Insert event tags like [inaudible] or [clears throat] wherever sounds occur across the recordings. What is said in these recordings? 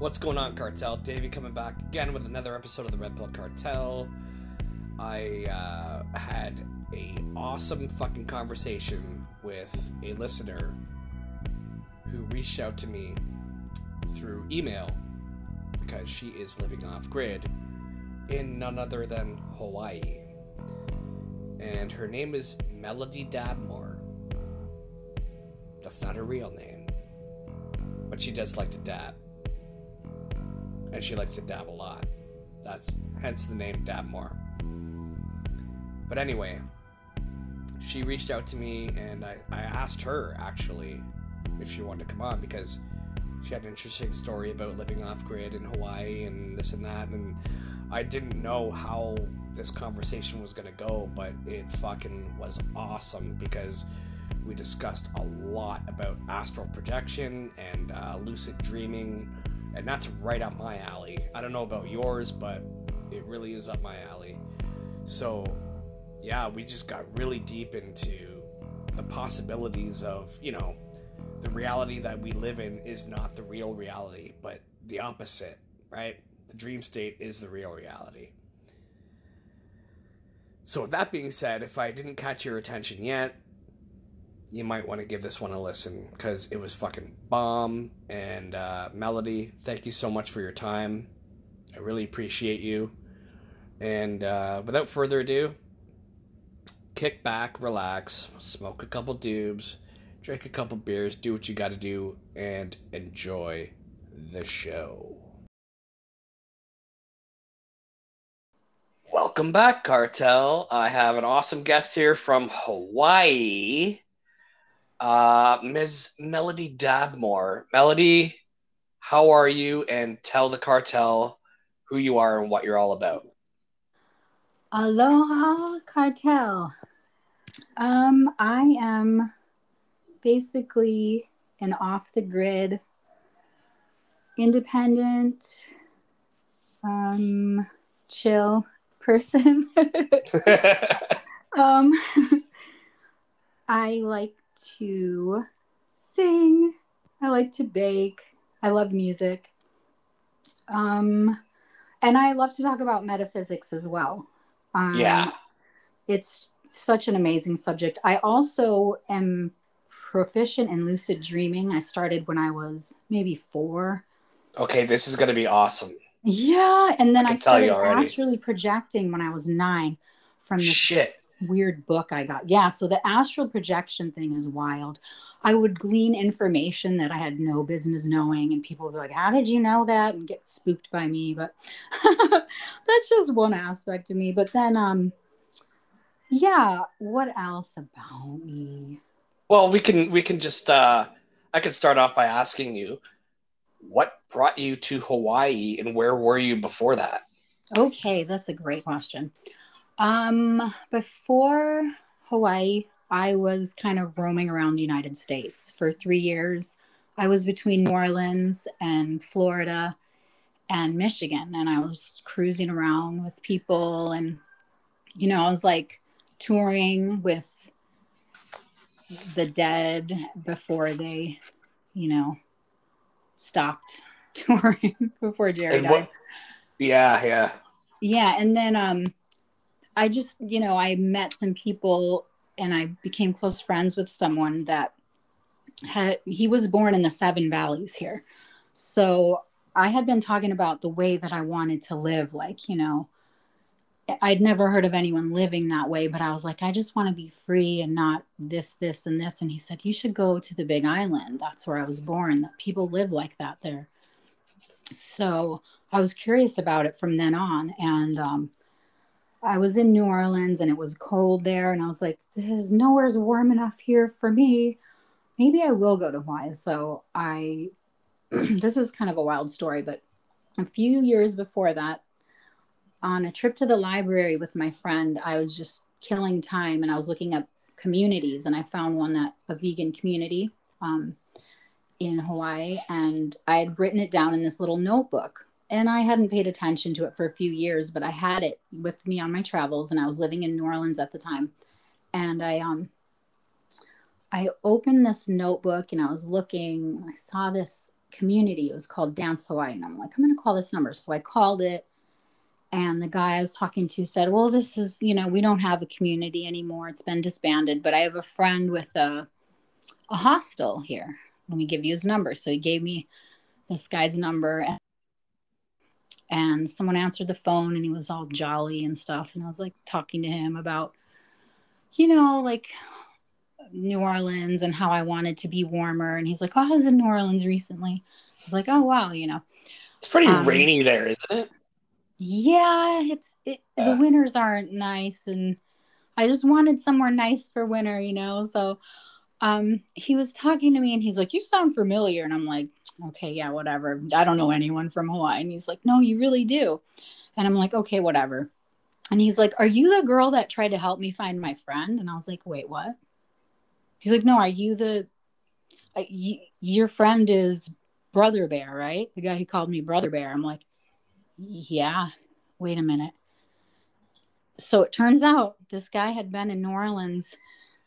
What's going on, Cartel? Davey coming back again with another episode of the Red Pill Cartel. I uh, had a awesome fucking conversation with a listener who reached out to me through email because she is living off grid in none other than Hawaii. And her name is Melody Dabmore. That's not her real name. But she does like to dab. And she likes to dab a lot. That's hence the name Dabmore. But anyway, she reached out to me and I, I asked her actually if she wanted to come on because she had an interesting story about living off grid in Hawaii and this and that and I didn't know how this conversation was gonna go, but it fucking was awesome because we discussed a lot about astral projection and uh, lucid dreaming, and that's right up my alley. I don't know about yours, but it really is up my alley. So, yeah, we just got really deep into the possibilities of, you know, the reality that we live in is not the real reality, but the opposite, right? The dream state is the real reality. So, with that being said, if I didn't catch your attention yet, you might want to give this one a listen because it was fucking bomb. And uh, Melody, thank you so much for your time. I really appreciate you. And uh, without further ado, kick back, relax, smoke a couple dubs, drink a couple beers, do what you got to do, and enjoy the show. Welcome back, Cartel. I have an awesome guest here from Hawaii, uh, Ms. Melody Dabmore. Melody, how are you? And tell the cartel who you are and what you're all about. Aloha, cartel. Um, I am basically an off the grid, independent, um, chill person. [laughs] [laughs] um, [laughs] I like to sing. I like to bake. I love music. Um, and I love to talk about metaphysics as well. Um, yeah. It's such an amazing subject. I also am proficient in lucid dreaming. I started when I was maybe four. Okay, this is going to be awesome. Yeah, and then I I, can tell you started astrally projecting when I was nine from this Shit. Weird book I got. Yeah, so the astral projection thing is wild. I would glean information that I had no business knowing, and people would be like, How did you know that? and get spooked by me. But [laughs] that's just one aspect of me. But then, um, yeah, what else about me? Well, we can we can just uh I can start off by asking you what brought you to Hawaii and where were you before that? Okay, that's a great question. Um, before Hawaii, I was kind of roaming around the United States for three years. I was between New Orleans and Florida and Michigan, and I was cruising around with people, and you know, I was like touring with the dead before they, you know, stopped [laughs] touring before Jerry died. what Yeah, yeah. Yeah, and then um I just, you know, I met some people and I became close friends with someone that had he was born in the Seven Valleys here. So I had been talking about the way that I wanted to live like, you know, I'd never heard of anyone living that way, but I was like, I just want to be free and not this, this, and this. And he said, You should go to the Big Island. That's where I was born. That people live like that there. So I was curious about it from then on. And um, I was in New Orleans and it was cold there. And I was like, There's nowhere's warm enough here for me. Maybe I will go to Hawaii. So I, [clears throat] this is kind of a wild story, but a few years before that, on a trip to the library with my friend, I was just killing time and I was looking up communities and I found one that a vegan community um, in Hawaii and I had written it down in this little notebook and I hadn't paid attention to it for a few years, but I had it with me on my travels and I was living in New Orleans at the time. And I um I opened this notebook and I was looking I saw this community. It was called Dance Hawaii. And I'm like, I'm going to call this number. So I called it. And the guy I was talking to said, Well, this is, you know, we don't have a community anymore. It's been disbanded, but I have a friend with a, a hostel here. Let me give you his number. So he gave me this guy's number. And, and someone answered the phone and he was all jolly and stuff. And I was like talking to him about, you know, like New Orleans and how I wanted to be warmer. And he's like, Oh, I was in New Orleans recently. I was like, Oh, wow, you know. It's pretty um, rainy there, isn't it? Yeah, it's it, the winters aren't nice, and I just wanted somewhere nice for winter, you know. So, um, he was talking to me, and he's like, "You sound familiar," and I'm like, "Okay, yeah, whatever. I don't know anyone from Hawaii." And he's like, "No, you really do," and I'm like, "Okay, whatever." And he's like, "Are you the girl that tried to help me find my friend?" And I was like, "Wait, what?" He's like, "No, are you the? Uh, you, your friend is Brother Bear, right? The guy who called me Brother Bear." I'm like, yeah, wait a minute. So it turns out this guy had been in New Orleans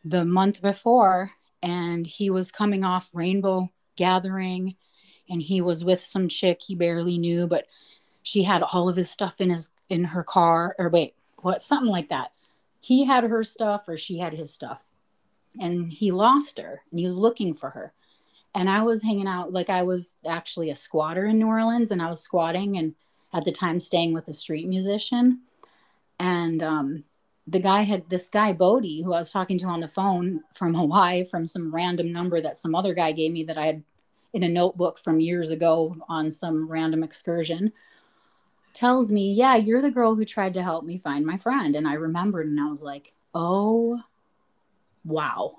the month before and he was coming off Rainbow Gathering and he was with some chick he barely knew, but she had all of his stuff in his in her car or wait, what something like that. He had her stuff or she had his stuff. And he lost her and he was looking for her. And I was hanging out like I was actually a squatter in New Orleans and I was squatting and at the time staying with a street musician. And um, the guy had this guy, Bodie, who I was talking to on the phone from Hawaii from some random number that some other guy gave me that I had in a notebook from years ago on some random excursion tells me, Yeah, you're the girl who tried to help me find my friend. And I remembered and I was like, Oh, wow.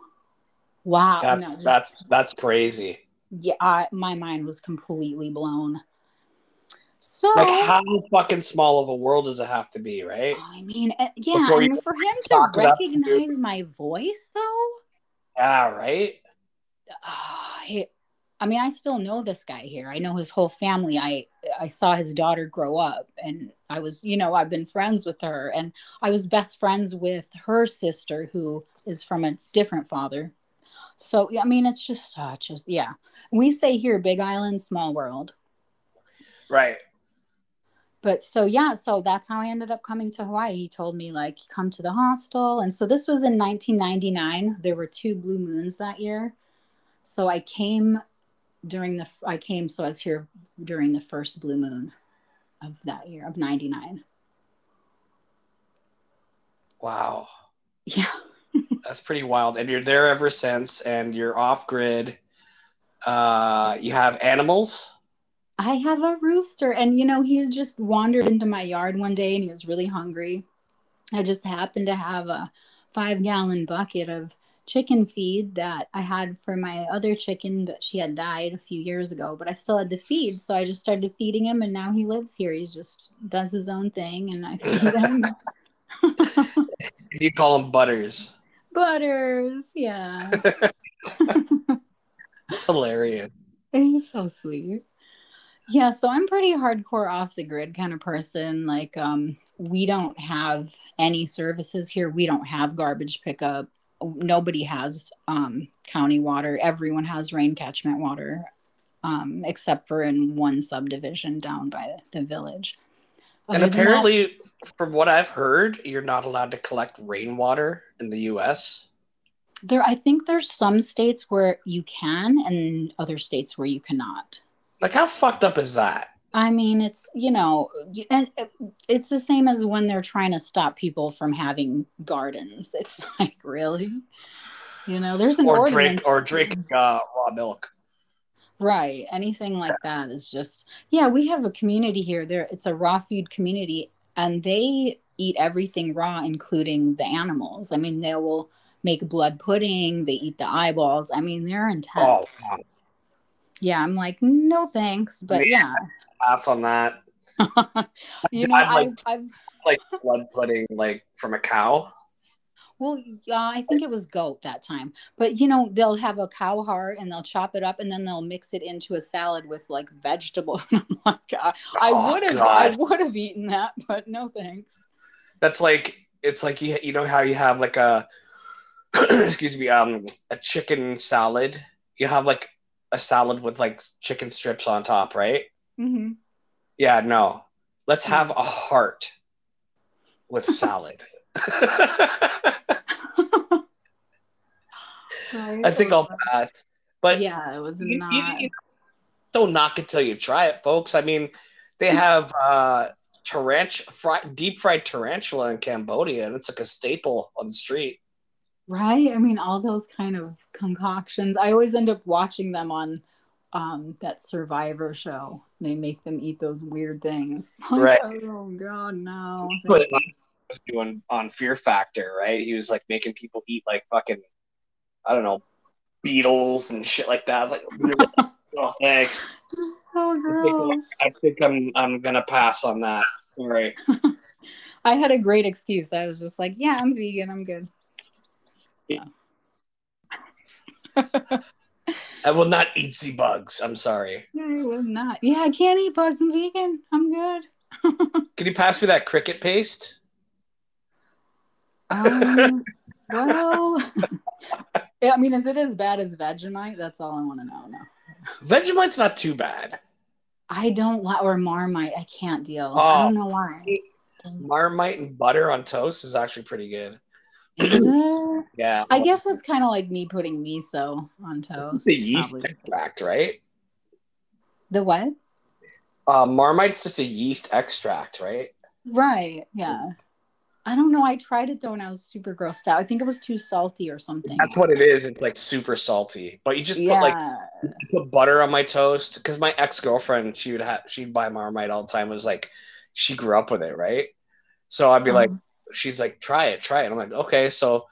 Wow. That's, just, that's, that's crazy. Yeah. I, my mind was completely blown. So, like, how fucking small of a world does it have to be, right? I mean, uh, yeah, Before and for him to recognize my voice, though. Yeah, right. Uh, I mean, I still know this guy here. I know his whole family. I I saw his daughter grow up, and I was, you know, I've been friends with her, and I was best friends with her sister, who is from a different father. So, I mean, it's just such as yeah. We say here, Big Island, small world. Right but so yeah so that's how i ended up coming to hawaii. He told me like come to the hostel. And so this was in 1999 there were two blue moons that year. So i came during the i came so i was here during the first blue moon of that year of 99 wow. Yeah. [laughs] That's pretty wild and you're there ever since and you're off grid. Uh you have animals I have a rooster. And, you know, he just wandered into my yard one day and he was really hungry. I just happened to have a five gallon bucket of chicken feed that I had for my other chicken, but she had died a few years ago. But I still had the feed. So I just started feeding him and now he lives here. He just does his own thing and I feed him. [laughs] [laughs] you call him Butters. Butters, yeah. [laughs] That's hilarious. He's so sweet. Yeah, so I'm pretty hardcore off the grid kind of person. Like, um, we don't have any services here. We don't have garbage pickup. Nobody has um, county water. Everyone has rain catchment water, um, except for in one subdivision down by the village. Other and apparently, that, from what I've heard, you're not allowed to collect rainwater in the U.S. There, I think there's some states where you can, and other states where you cannot. Like, how fucked up is that? I mean, it's you know, and it's the same as when they're trying to stop people from having gardens. [laughs] It's like really, you know, there's an or ordinance drink or drink uh, raw milk. Right, anything like that is just yeah. We have a community here. There, it's a raw food community, and they eat everything raw, including the animals. I mean, they will make blood pudding. They eat the eyeballs. I mean, they're intense. Oh, yeah, I'm like, no thanks, but yeah. Pass on that. [laughs] you know, I've, like, I've, like blood pudding, like from a cow. Well, yeah, I think it was goat that time. But you know, they'll have a cow heart and they'll chop it up and then they'll mix it into a salad with like vegetables. [laughs] And I'm like, I, I would have, I would have eaten that, but no thanks. That's like it's like you, you know how you have like a [clears throat] excuse me um a chicken salad. You have like a salad with like chicken strips on top, right? hmm Yeah, no. Let's have a heart with salad. [laughs] I think I'll pass. But yeah, it was you- you- not. you don't knock it till you try it, folks. I mean, they [laughs] have uh tarantula, deep fried tarantula in Cambodia, and it's like a staple on the street. Right? I mean, all those kind of concoctions. I always end up watching them on um, that Survivor show. They make them eat those weird things. [laughs] Right. Oh God, no! But was doing on Fear Factor, right? He was like making people eat like fucking, I don't know, beetles and shit like that. I was like, [laughs] oh, thanks. so I think, gross. I think I'm I'm gonna pass on that. Sorry. [laughs] I had a great excuse. I was just like, yeah, I'm vegan. I'm good. So. [laughs] I will not eat sea bugs. I'm sorry. I was not. Yeah, I can't eat bugs. I'm vegan. I'm good. [laughs] Can you pass me that cricket paste? Um, [laughs] well, yeah, I mean, is it as bad as Vegemite? That's all I want to know. No, Vegemite's not too bad. I don't like or Marmite. I can't deal. Oh. I don't know why. Marmite and butter on toast is actually pretty good. Is it? [clears throat] Yeah. I guess it's kind of like me putting miso on toast. the yeast extract, right? The what? Uh, Marmite's just a yeast extract, right? Right. Yeah. I don't know. I tried it though, and I was super grossed out. I think it was too salty or something. That's what it is. It's like super salty, but you just put like put butter on my toast because my ex girlfriend she would have she'd buy Marmite all the time. It was like she grew up with it, right? So I'd be like, Um, she's like, try it, try it. I'm like, okay. So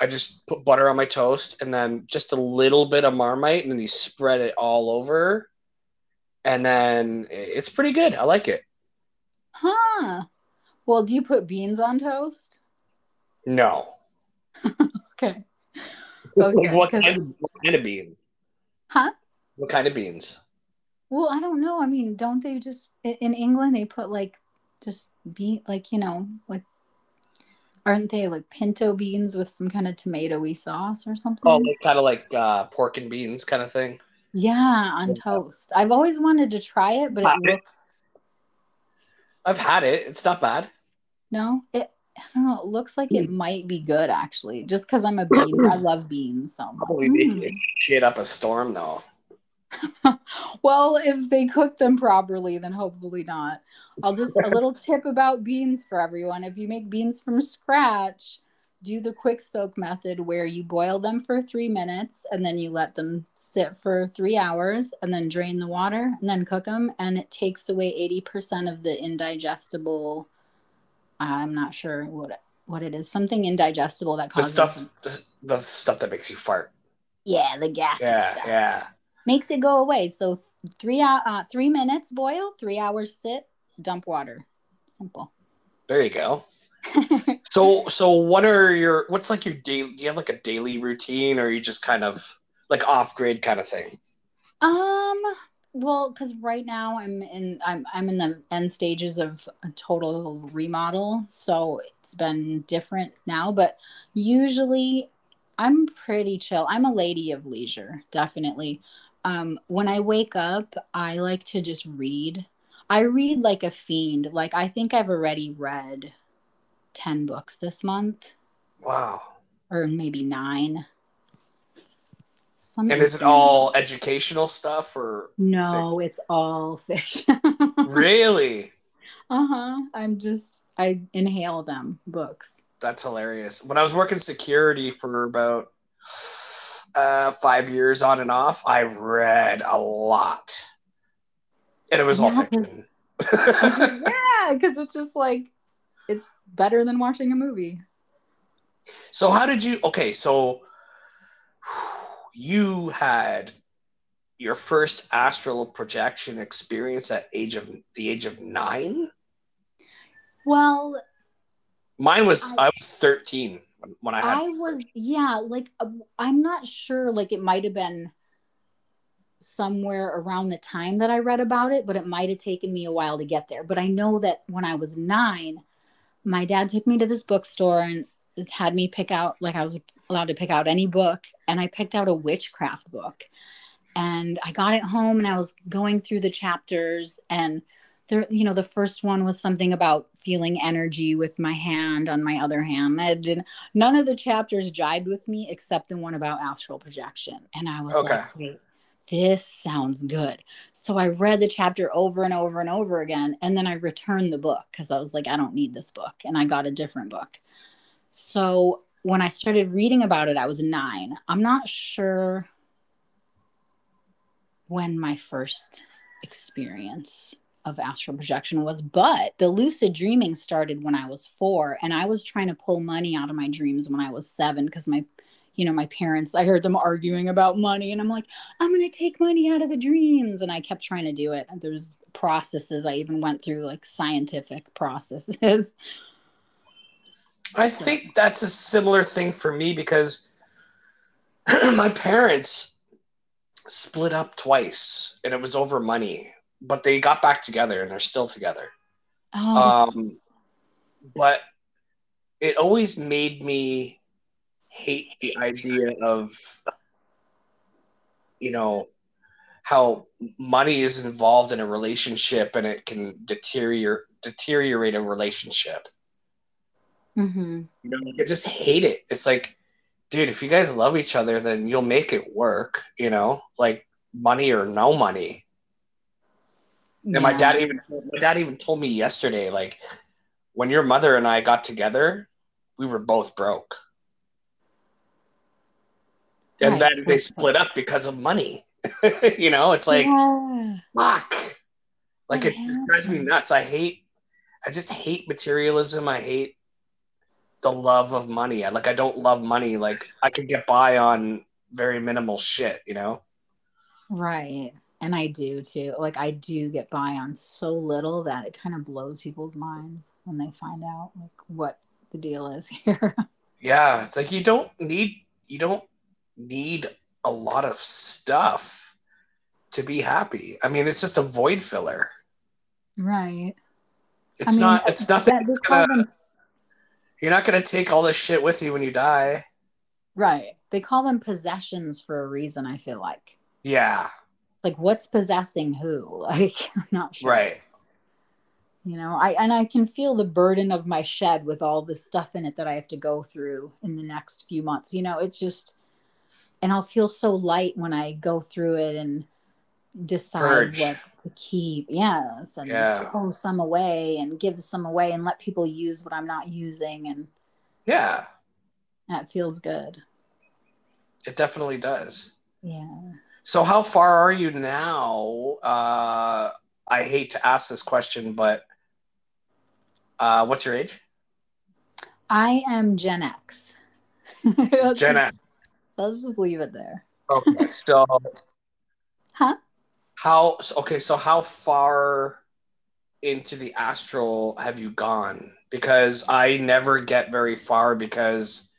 I just put butter on my toast and then just a little bit of Marmite and then you spread it all over, and then it's pretty good. I like it. huh. Well, do you put beans on toast? No. [laughs] Okay. [laughs] Okay. what, kind of, what kind of bean? Huh? What kind of beans? Well, I don't know. I mean, don't they just in England they put like just bean like you know like aren't they like pinto beans with some kind of tomatoey sauce or something? Oh, like, kind of like uh, pork and beans kind of thing. yeah, on toast. I've always wanted to try it, but it it- looks I've had it. It's not bad. no, it I don't know. It looks like it might be good actually, just because I'm a bean. I [clears throat] love beans so. Probably Mm. shit up a storm though. [laughs] well, if they cook them properly, then hopefully not. I'll just a little [laughs] tip about beans for everyone. If you make beans from scratch, do the quick soak method where you boil them for three minutes and then you let them sit for three hours and then drain the water and then cook them. And it takes away 80% of the indigestible. I'm not sure what it, what it is. Something indigestible that The causes stuff, the, the stuff that makes you fart. Yeah, the gas Yeah, stuff yeah. Makes it go away. So three hou- uh, three minutes boil, three hours sit, dump water. Simple. There you go. [laughs] So, so what are your? What's like your daily? Do you have like a daily routine, or are you just kind of like off grid kind of thing? um. Well, because right now I'm in I'm I'm in the end stages of a total remodel, so it's been different now. But usually, I'm pretty chill. I'm a lady of leisure, definitely. Um, when I wake up, I like to just read. I read like a fiend. Like I think I've already read ten books this month. Wow. or maybe nine. Something And is it all educational stuff, or No, it's all fiction. [laughs] really? uh huh. I'm just I inhale them books. That's hilarious. When I was working security for about uh, five years on and off, I read a lot, and it was all fiction. [laughs] [laughs] yeah, because it's just like it's better than watching a movie. so how did you? Okay, so [sighs] you had your first astral projection experience at age of the age of nine. Well, Mine was I- I, was thirteen when- I had. I was yeah, like uh, I'm not sure. Like it might have been somewhere around the time that I read about it, but it might have taken me a while to get there. But I know that when I was nine, my dad took me to this bookstore and had me pick out like I was allowed to pick out any book, and I picked out a witchcraft book. and I got it home and I was going through the chapters and there you know the first one was something about feeling energy with my hand on my other hand. I did none of the chapters jibed with me except the one about astral projection and I was Okay. like wait this sounds good. So I read the chapter over and over and over again and then I returned the book cuz I was like I don't need this book and I got a different book. So when I started reading about it I was 9. I'm not sure when my first experience of astral projection was but the lucid dreaming started when i was four and i was trying to pull money out of my dreams when i was seven because my you know my parents i heard them arguing about money and i'm like i'm going to take money out of the dreams and i kept trying to do it. And there's processes i even went through like scientific processes. [laughs] I So- think that's a similar thing for me because [clears throat] my parents split up twice and it was over money, but they got back together and they're still together. oh Um, but it always made me hate the idea of, you know, how money is involved in a relationship and it can deteriorate deteriorate a relationship. hmm You know, I just hate it. It's like, dude, if you guys love each other, then you'll make it work. You know, like money or no money. And my dad even my dad even told me yesterday, like, when your mother and I got together, we were both broke, and Right, then they split up because of money. [laughs] you know, it's like yeah. fuck. Like it drives me nuts. I hate, I just hate materialism. I hate the love of money. I like, I don't love money. Like I can get by on very minimal shit, you know? Right. And I do too. Like I do get by on so little that it kind of blows people's minds when they find out like what the deal is [laughs] here. Yeah. It's like, you don't need, you don't need a lot of stuff to be happy. I mean, it's just a void filler. right. It's I mean, not, it's nothing. that- they that's call gonna- them you're not going to take all this shit with you when you die. right. They call them possessions for a reason, I feel like. Yeah. Like what's possessing who? [laughs] Like I'm not sure. Right. You know, I and I can feel the burden of my shed with all the stuff in it that I have to go through in the next few months. You know, it's just and I'll feel so light when I go through it and decide Purge. what to keep. Yes. And Yeah. throw some away and give some away and let people use what I'm not using and Yeah. that feels good. It definitely does. Yeah. So how far are you now? Uh, I hate to ask this question, but uh, what's your age? I am Gen X. [laughs] Gen X. Let's just leave it there. Okay. [laughs] So Huh? how? Okay. So how far into the astral have you gone? Because I never get very far because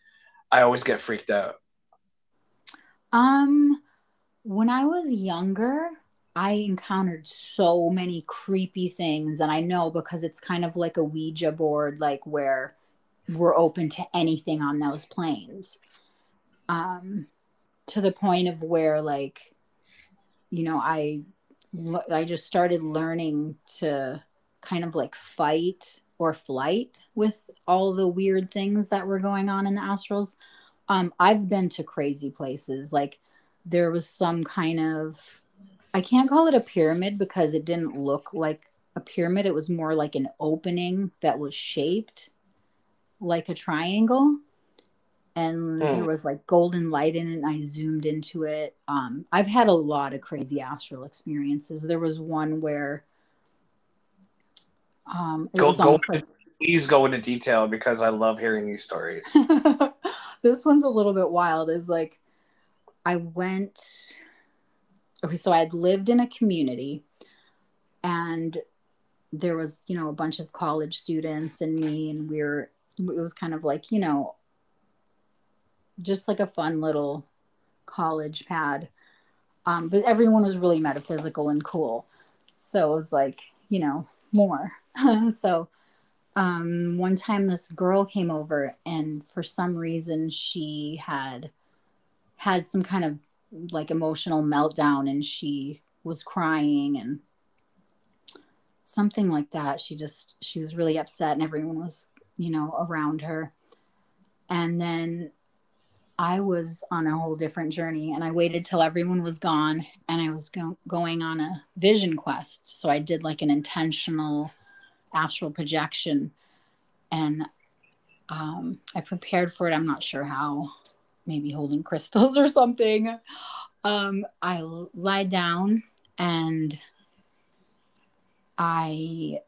I always get freaked out. Um, when I was younger, I encountered so many creepy things, and I know because it's kind of like a Ouija board, like where we're open to anything on those planes. Um, to the point of where, like, you know, I, I just started learning to kind of like fight or flight with all the weird things that were going on in the astrals um i've been to crazy places like there was some kind of i can't call it a pyramid because it didn't look like a pyramid it was more like an opening that was shaped like a triangle and Hmm. there was like golden light in it and i zoomed into it um i've had a lot of crazy astral experiences there was one where. Um, go, go like, please go into detail because I love hearing these stories. [laughs] this one's a little bit wild is like i went okay so i had lived in a community and there was you know a bunch of college students and me and we were it was kind of like you know just like a fun little college pad. Um, but everyone was really metaphysical and cool. So it was like you know more. [laughs] So um, one time this girl came over and for some reason she had had some kind of like emotional meltdown and she was crying and something like that. She just she was really upset and everyone was you know around her. And then i was on a whole different journey and i waited till everyone was gone and i was go- going on a vision quest. So i did like an intentional astral projection and um, i prepared for it. I'm not sure how maybe holding [laughs] crystals or something. Um, I lie down and I,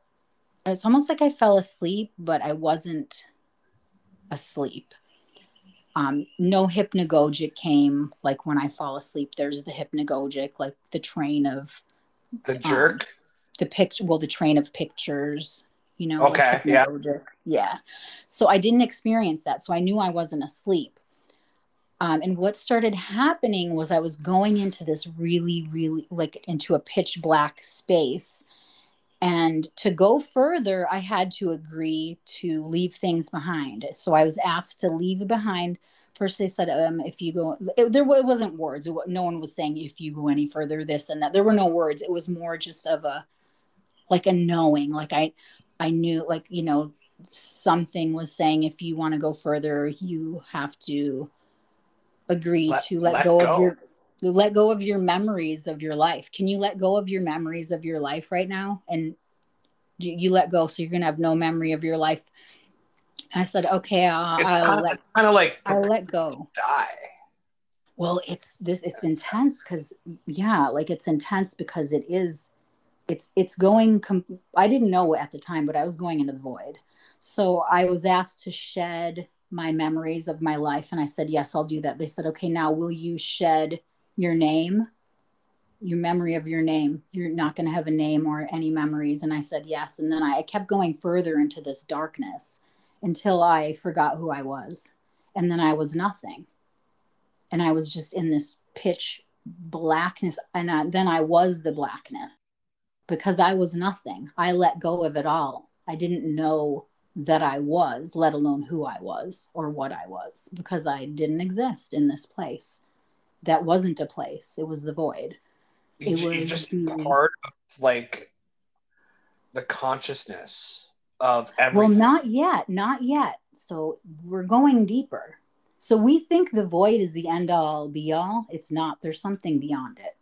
it's almost like I fell asleep, but I wasn't asleep. Um, no hypnagogic came like when I fall asleep. There's the hypnagogic, like the train of the jerk, um, the picture. Well, the train of pictures, you know. Okay. Like yeah. Yeah. So I didn't experience that. So I knew I wasn't asleep. Um, and what started happening was I was going into this really, really like into a pitch black space. And to go further, I had to agree to leave things behind. So I was asked to leave behind. First, they said, um, if you go, it, there it wasn't words. It, no one was saying, if you go any further, this and that. There were no words. It was more just of a, like a knowing. Like I, I knew, like, you know, something was saying, if you want to go further, you have to agree let, to let, let go, go, of your let go of your memories of your life. Can you let go of your memories of your life right now? And you, you let go, so you're gonna have no memory of your life. I said, okay, I'll, I'll let kind of like I let go. Die. Well, it's this. It's intense because yeah, like it's intense because it is. It's it's going. Com- I didn't know at the time, but I was going into the void. So I was asked to shed my memories of my life and I said, Yes, I'll do that. They said, Okay, now will you shed your name, your memory of your name? You're not going to have a name or any memories. And I said, Yes. And then I kept going further into this darkness until I forgot who I was. And then I was nothing. And I was just in this pitch blackness. And I, then I was the blackness because I was nothing. I let go of it all. I didn't know that I was, let alone who I was or what I was, because I didn't exist in this place. That wasn't a place, it was the void. It was just the, part of like the consciousness of everything. Well, not yet, not yet. So we're going deeper. So we think the void is the end all be all. It's not, there's something beyond it.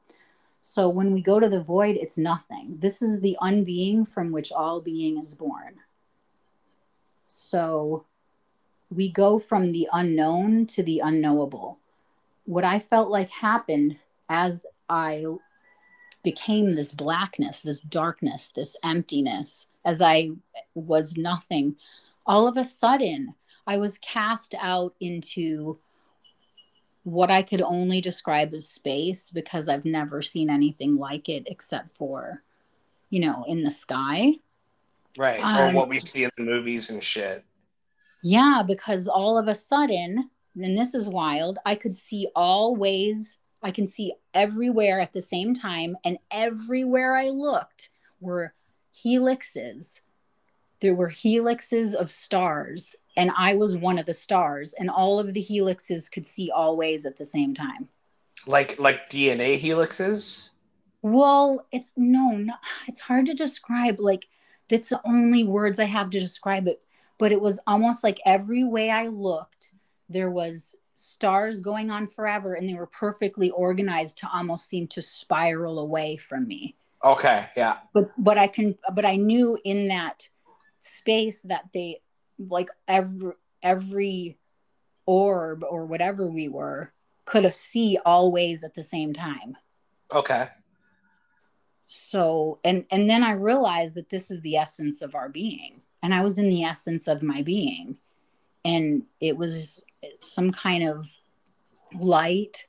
So when we go to the void, it's nothing. This is the unbeing from which all being is born. So we go from the unknown to the unknowable. What I felt like happened as I became this blackness, this darkness, this emptiness, as I was nothing, all of a sudden I was cast out into what I could only describe as space because I've never seen anything like it except for, you know, in the sky. Right. Um, or what we see in the movies and shit. Yeah, because all of a sudden, and this is wild, I could see all ways, I can see everywhere at the same time. And everywhere I looked were helixes. There were helixes of stars, and I was one of the stars, and all of the helixes could see all ways at the same time. Like like DNA helixes? Well, it's no, no it's hard to describe. Like that's the only words I have to describe it. But it was almost like every way I looked, there was stars going on forever and they were perfectly organized to almost seem to spiral away from me. Okay, yeah. But but I can but I knew in that space that they like every every orb or whatever we were could have see always at the same time. Okay so and and then i realized that this is the essence of our being and i was in the essence of my being. And it was some kind of light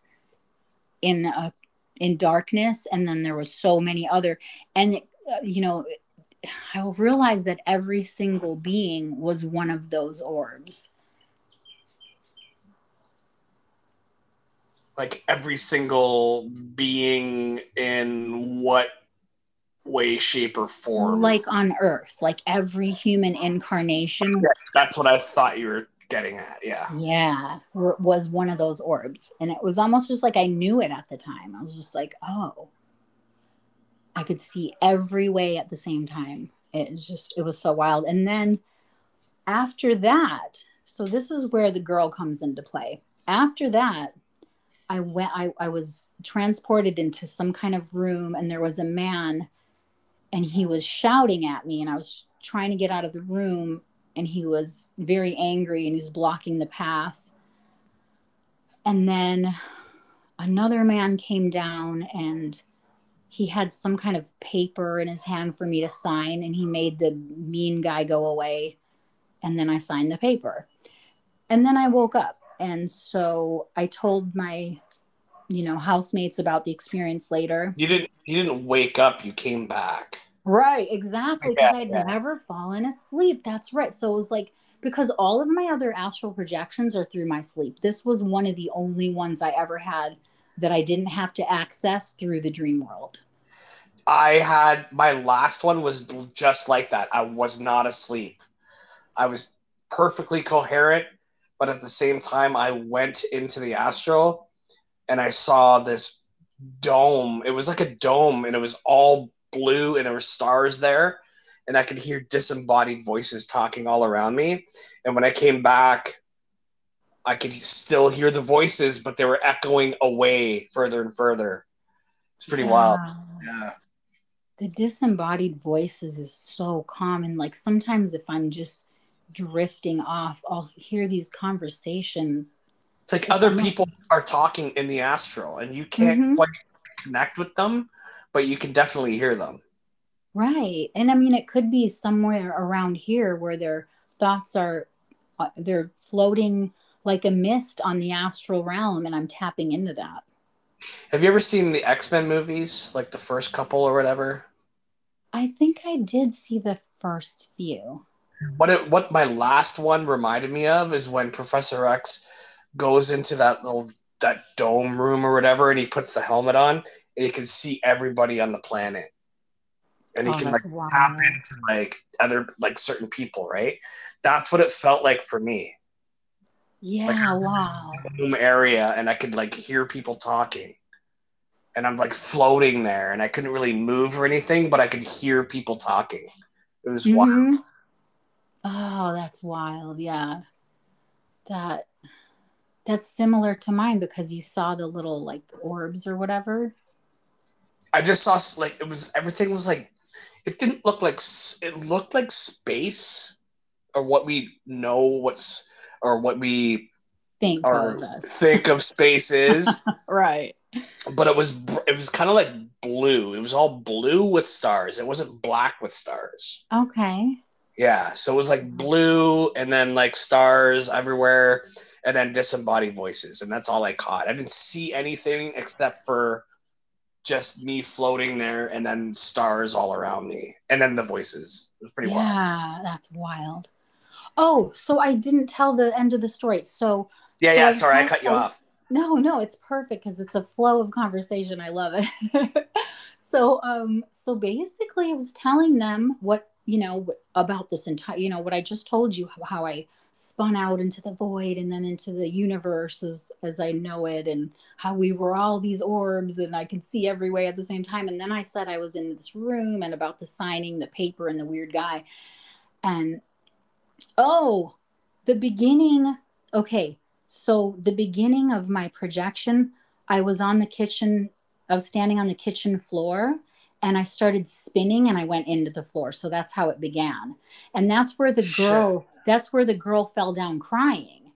in a in darkness and then there was so many other and it, uh, you know i realized that every single being was one of those orbs. Like every single being in what way, shape, or form. Like on Earth, like every human incarnation. that's what I thought you were getting at. Yeah. Yeah, was one of those orbs. And it was almost just like I knew it at the time. I was just like, oh, I could see every way at the same time. It was just, it was so wild. And then after that, so this is where the girl comes into play. After that, I went, I, I was transported into some kind of room, and there was a man, and he was shouting at me, and I was trying to get out of the room and he was very angry and he was blocking the path. And then another man came down and he had some kind of paper in his hand for me to sign and he made the mean guy go away and then I signed the paper. And then I woke up and so I told my you know housemates about the experience later. You didn't you didn't wake up, you came back. Right, exactly. Because Yeah, I'd yeah. never fallen asleep. That's right. So it was like because all of my other astral projections are through my sleep. This was one of the only ones I ever had that I didn't have to access through the dream world. I had my last one was just like that. I was not asleep. I was perfectly coherent, but at the same time, I went into the astral and I saw this dome. It was like a dome and it was all blue and there were stars there. And I could hear disembodied voices talking all around me. And when I came back, I could still hear the voices, but they were echoing away further and further. It's pretty wild. Yeah. Yeah. The disembodied voices is so common. Like sometimes if I'm just drifting off, I'll hear these conversations. It's like other almost- people are talking in the astral, and you can't Mhm. quite connect with them, but you can definitely hear them. Right. And I mean, it could be somewhere around here where their thoughts are, uh, they're floating like a mist on the astral realm, and I'm tapping into that. Have you ever seen the X Men movies, like the first couple or whatever? I think I did see the first few. What it, what my last one reminded me of is when Professor X goes into that little that dome room or whatever, and he puts the helmet on, and he can see everybody on the planet, and he Oh, can like wild. tap into like other like certain people, right? That's what it felt like for me. Yeah, wow. room area and I could like hear people talking. And I'm like floating there and I couldn't really move or anything, but I could hear people talking. It was wild. Mhm. Oh, that's wild. Yeah. That that's similar to mine because you saw the little like orbs or whatever. I just saw like it was everything was like it didn't look like it looked like space or what we know what's or what we Think or of us. think of space is, [laughs] right. but it was it was kind of like blue. It was all blue with stars. It wasn't black with stars. Okay. Yeah, so it was like blue and then like stars everywhere and then disembodied voices and that's all I caught. I didn't see anything except for just me floating there and then stars all around me and then the voices. It was pretty wild. Yeah, that's wild. Oh, so I didn't tell the end of the story. So Yeah, So yeah, I sorry, I cut you I off. no, no, it's perfect because it's a flow of conversation. I love it. [laughs] so, um, so basically, I was telling them what you know about this entire, you know, what I just told you, how, how I spun out into the void and then into the universe as as I know it, and how we were all these orbs, and I could see every way at the same time. And then I said I was in this room and about the signing, the paper, and the weird guy, and oh, the beginning. Okay, so the beginning of my projection, I was on the kitchen, I was standing on the kitchen floor and I started spinning and I went into the floor. So that's how it began. And that's where the girl, that's where the girl fell down crying.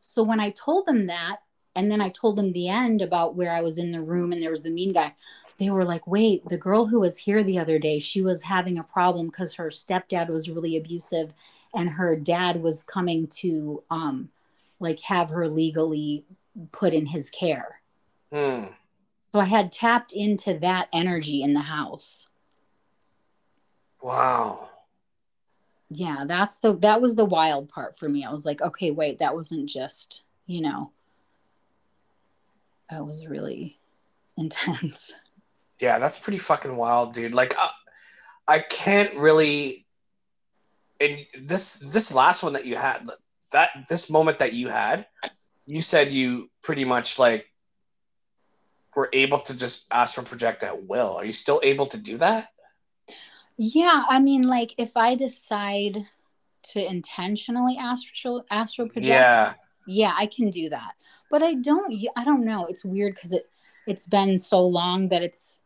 So when I told them that, and then I told them the end about where I was in the room and there was the mean guy, they were like, wait, the girl who was here the other day, she was having a problem because her stepdad was really abusive and her dad was coming to um like have her legally put in his care. Hmm. So I had tapped into that energy in the house. Wow. Yeah, that's the that was the wild part for me. I was like, okay, wait, that wasn't just, you know, that was really [laughs] intense. Yeah, that's pretty fucking wild, dude. Like, uh, I can't really. And this this last one that you had, that this moment that you had, you said you pretty much like were able to just ask for project at will. Are you still able to do that? Yeah, I mean, like if I decide to intentionally astral astral project, Yeah. yeah, I can do that. But I don't. I don't know. It's weird because it it's been so long that it's.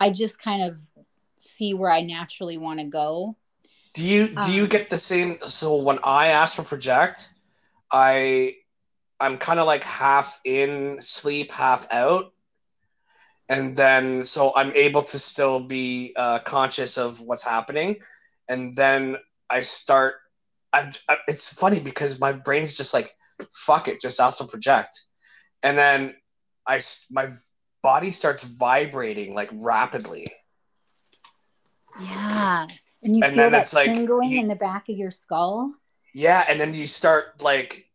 I just kind of see where I naturally want to go. Do you do you Um, get the same so when I astral project, I I'm kind of like half in sleep, half out. And then so I'm able to still be uh, conscious of what's happening. And then I start I'm, I, it's funny because my brain's just like fuck it, just astral project. And then I my body starts vibrating like rapidly. Yeah, and you And feel then that like tingling you- in the back of your skull. Yeah, and then you start like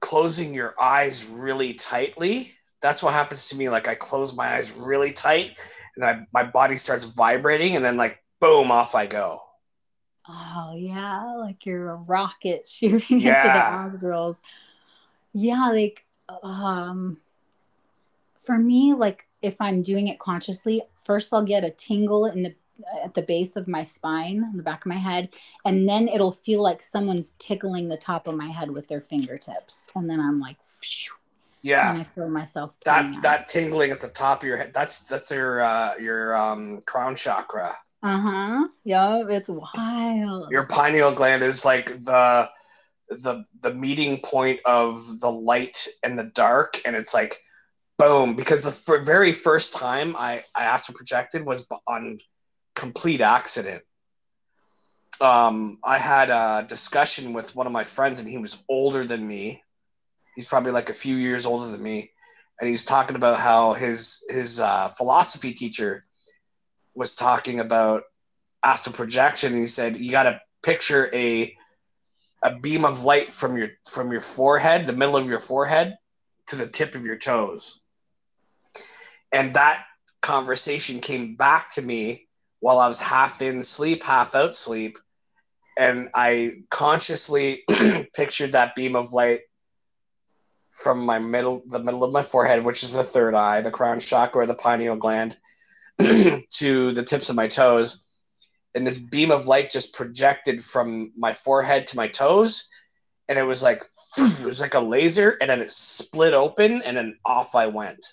closing your eyes really tightly. That's what happens to me. Like I close my eyes really tight, and I, my body starts vibrating, and then like boom, off I go. Oh yeah, like you're a rocket [laughs] shooting Yeah. into the astrals. Yeah, like um for me, like if I'm doing it consciously, first I'll get a tingle in the at the base of my spine, in the back of my head, and then it'll feel like someone's tickling the top of my head with their fingertips. And then I'm like, phew, and Yeah, I feel myself that out. that tingling at the top of your head. That's that's your uh, your um, crown chakra. Uh-huh. Yeah, it's wild. Your pineal gland is like the the the meeting point of the light and the dark, and it's like boom. Because the f- very first time I I astral projected was on complete accident. Um, I had a discussion with one of my friends, and he was older than me. He's probably like a few years older than me, and he's talking about how his his uh, philosophy teacher was talking about astral projection. And he said you got to picture a a beam of light from your from your forehead, the middle of your forehead, to the tip of your toes, and that conversation came back to me while I was half in sleep, half out sleep. And I consciously [clears throat] pictured that beam of light from my middle, the middle of my forehead, which is the third eye, the crown chakra, the pineal gland, [clears throat] to the tips of my toes. And this beam of light just projected from my forehead to my toes. And it was like, it was like a laser. And then it split open and then off I went.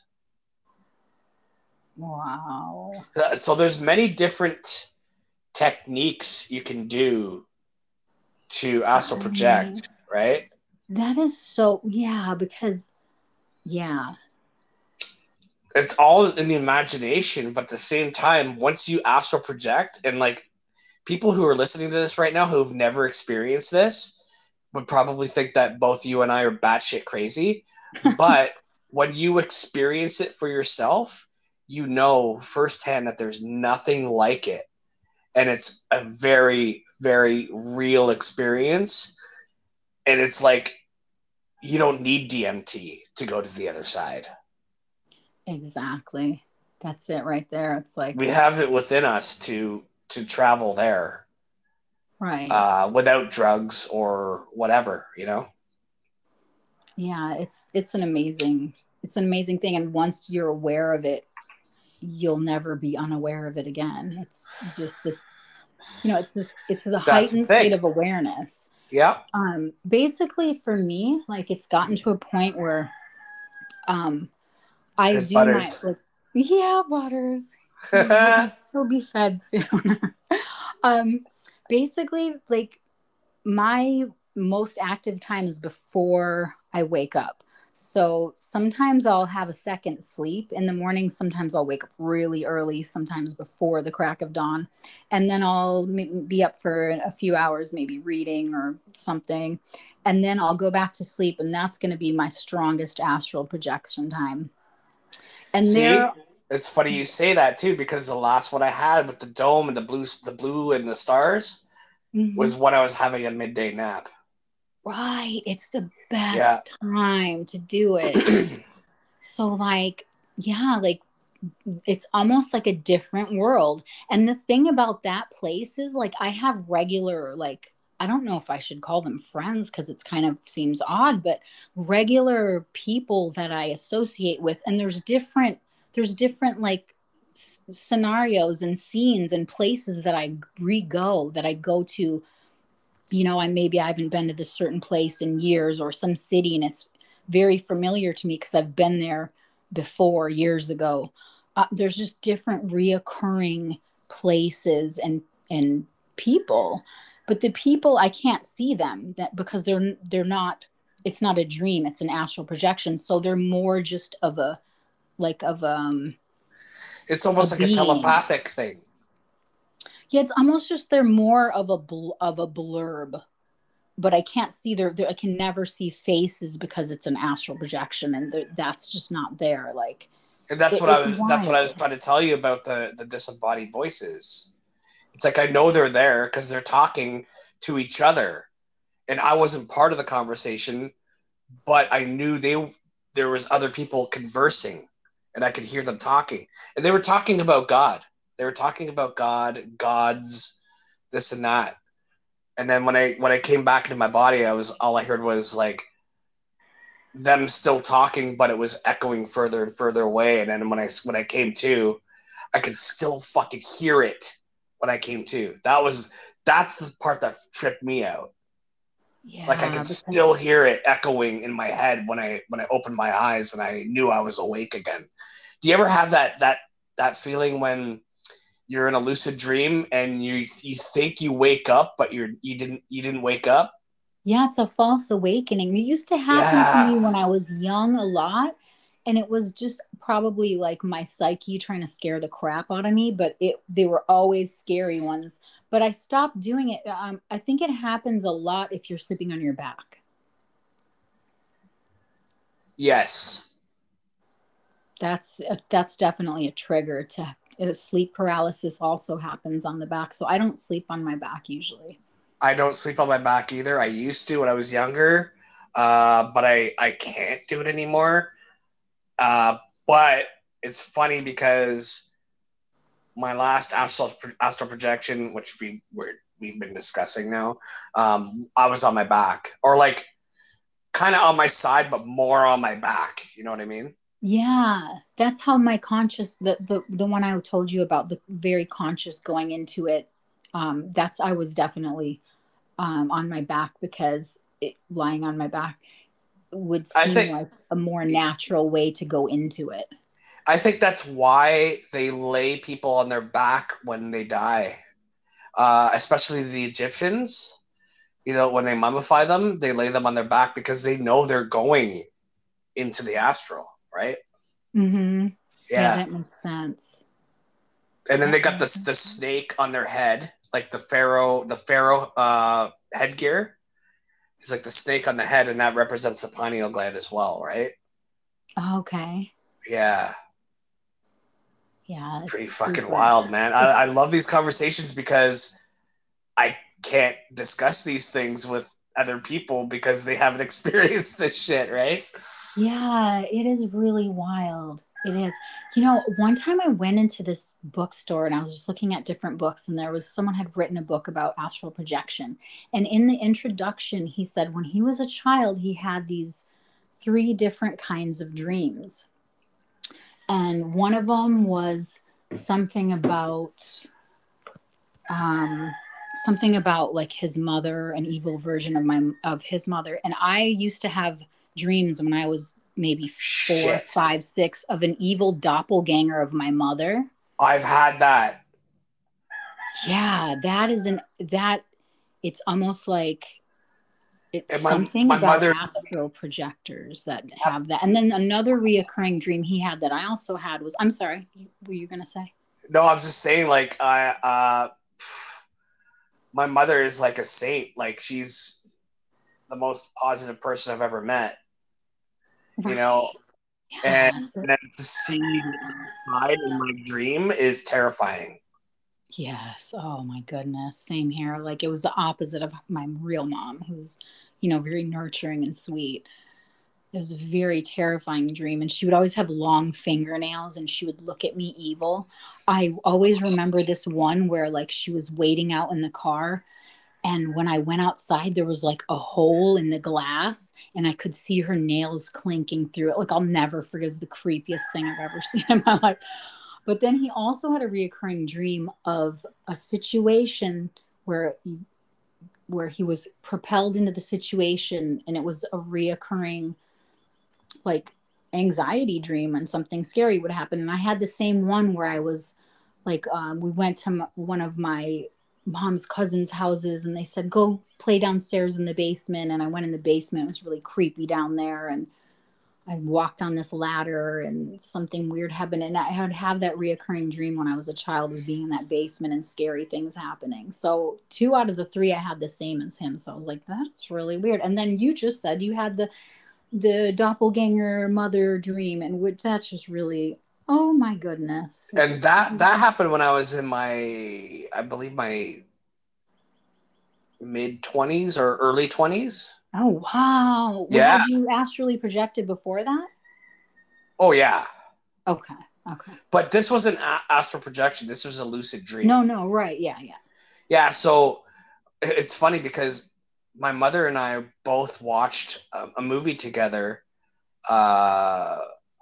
Wow. Uh, so there's many different techniques you can do to astral project right That is so yeah, because yeah. it's all in the imagination but at the same time once you astral project and like people who are listening to this right now who've never experienced this would probably think that both you and i are batshit crazy [laughs] but when you experience it for yourself you know firsthand that there's nothing like it and it's a very very real experience and it's like you don't need dmt to go to the other side Exactly. That's it right there. It's like we have it within us to to travel there right. uh, without drugs or whatever you know yeah, it's it's an amazing it's an amazing thing and once you're aware of it, you'll never be unaware of it again. It's just this you know, it's this it's a heightened state of awareness. Yeah. Um basically for me like it's gotten to a point where um i There's do Butters. my like yeah butters [laughs] he'll be fed soon. [laughs] Um basically like my most active time is before i wake up so sometimes i'll have a second sleep in the morning sometimes i'll wake up really early sometimes before the crack of dawn and then i'll be up for a few hours maybe reading or something and then i'll go back to sleep and that's going to be my strongest astral projection time and See? there it's funny you say that too because the last one i had with the dome and the blue the blue and the stars Mhm. was when i was having a midday nap Right. It's the best Yeah. time to do it. [clears throat] so, like, yeah, like it's almost like a different world. And the thing about that place is, like, I have regular, like, I don't know if I should call them friends because it's kind of seems odd, but regular people that I associate with, and there's different there's different like s- scenarios and scenes and places that I re go that I go to. You know, I maybe I haven't been to this certain place in years or some city, and it's very familiar to me because I've been there before years ago. Uh, there's just different reoccurring places and and people but the people i can't see them that because they're they're not it's not a dream it's an astral projection so they're more just of a like of um It's almost A like a telepathic thing. Yeah it's almost just they're more of a bl- of a blurb but i can't see their, their i can never see faces because it's an astral projection and that's just not there like And that's It- what I was that's what I was trying to tell you about the the disembodied voices. It's like I know they're there because they're talking to each other. And I wasn't part of the conversation, but I knew they there was other people conversing and I could hear them talking. And they were talking about God. They were talking about God, gods, this and that. And then when I when I came back into my body, I was all I heard was like them still talking, but it was echoing further and further away. And then when I when I came to, I could still fucking hear it when I came to. That was that's the part that tripped me out. yeah Like I could because- still hear it echoing in my head when I when I opened my eyes and I knew I was awake again. Do you ever have that that that feeling when you're in a lucid dream and you you think you wake up but you're you didn't you didn't wake up? Yeah, it's a false awakening. It used to happen Yeah. to me when I was young a lot. And it was just probably like my psyche trying to scare the crap out of me, but it they were always scary ones. But I stopped doing it. Um, I think it happens a lot if you're sleeping on your back. Yes. That's that's definitely a trigger to sleep paralysis. Also happens on the back, so I don't sleep on my back usually. I don't sleep on my back either. I used to when I was younger, uh, but I, I can't do it anymore. Uh, but it's funny because my last astral, astral projection, which we were, we've been discussing now, um, I was on my back or like kind of on my side, but more on my back. You know what I mean? Yeah, that's how my conscious the the the one I told you about the very conscious going into it. Um, that's I was definitely um, on my back because it, lying on my back would seem think- like a more natural way to go into it. I think that's why they lay people on their back when they die, uh, especially the Egyptians. You know, when they mummify them, they lay them on their back because they know they're going into the astral, right? Mm-hmm. Yeah. Yeah. that makes sense. and then they got the the snake on their head, like the pharaoh, the pharaoh uh, headgear. It's like the snake on the head, and that represents the pineal gland as well, right? Okay. Yeah. Yeah. it's pretty fucking super- wild, man. I, I love these conversations because I can't discuss these things with other people because they haven't [laughs] experienced this shit, right? Yeah, it is really wild. It is. You know, one time I went into this bookstore and I was just looking at different books, and there was someone had written a book about astral projection. And in the introduction, he said when he was a child, he had these three different kinds of dreams. And one of them was something about um something about like his mother an evil version of my of his mother and i used to have dreams when I was maybe four, Shit. five, six of an evil doppelganger of my mother. I've had that. Yeah, that is an that it's almost like it's And my- something my about mother- astral projectors that have that. And then another reoccurring dream he had that I also had was I'm sorry, were you gonna say? No, I was just saying, like, I, uh, my mother is like a saint. Like, she's the most positive person I've ever met. You know, Right. and to see inside in my dream is terrifying. Yes. Oh my goodness. Same here. Like it was the opposite of my real mom, who's, you know, very nurturing and sweet. It was a very terrifying dream. And she would always have long fingernails and she would look at me evil. I always remember this one where like she was waiting out in the car And when I went outside, there was like a hole in the glass, and I could see her nails clinking through it. Like I'll never forget. It's the creepiest thing I've ever [laughs] seen in my life. But then he also had a reoccurring dream of a situation where he, where he was propelled into the situation, and it was a reoccurring like anxiety dream, and something scary would happen. And I had the same one where I was like, um, we went to m- one of my mom's cousins' houses and they said go play downstairs in the basement and I went in the basement it was really creepy down there and I walked on this ladder and something weird happened and I would have that reoccurring dream when I was a child of being in that basement and scary things happening. So two out of the three I had the same as him. So I was like, that's really weird. And then you just said you had the the doppelganger mother dream and which that's just really Oh my goodness. and that that happened when I was in my I believe my mid 20s or early 20s. Oh wow. Yeah. Had you astrally projected before that? Oh yeah. Okay. Okay. But this wasn't a- astral projection. This was a lucid dream. No, no, right. Yeah, yeah. Yeah, so it's funny because my mother and I both watched a, a movie together. Uh,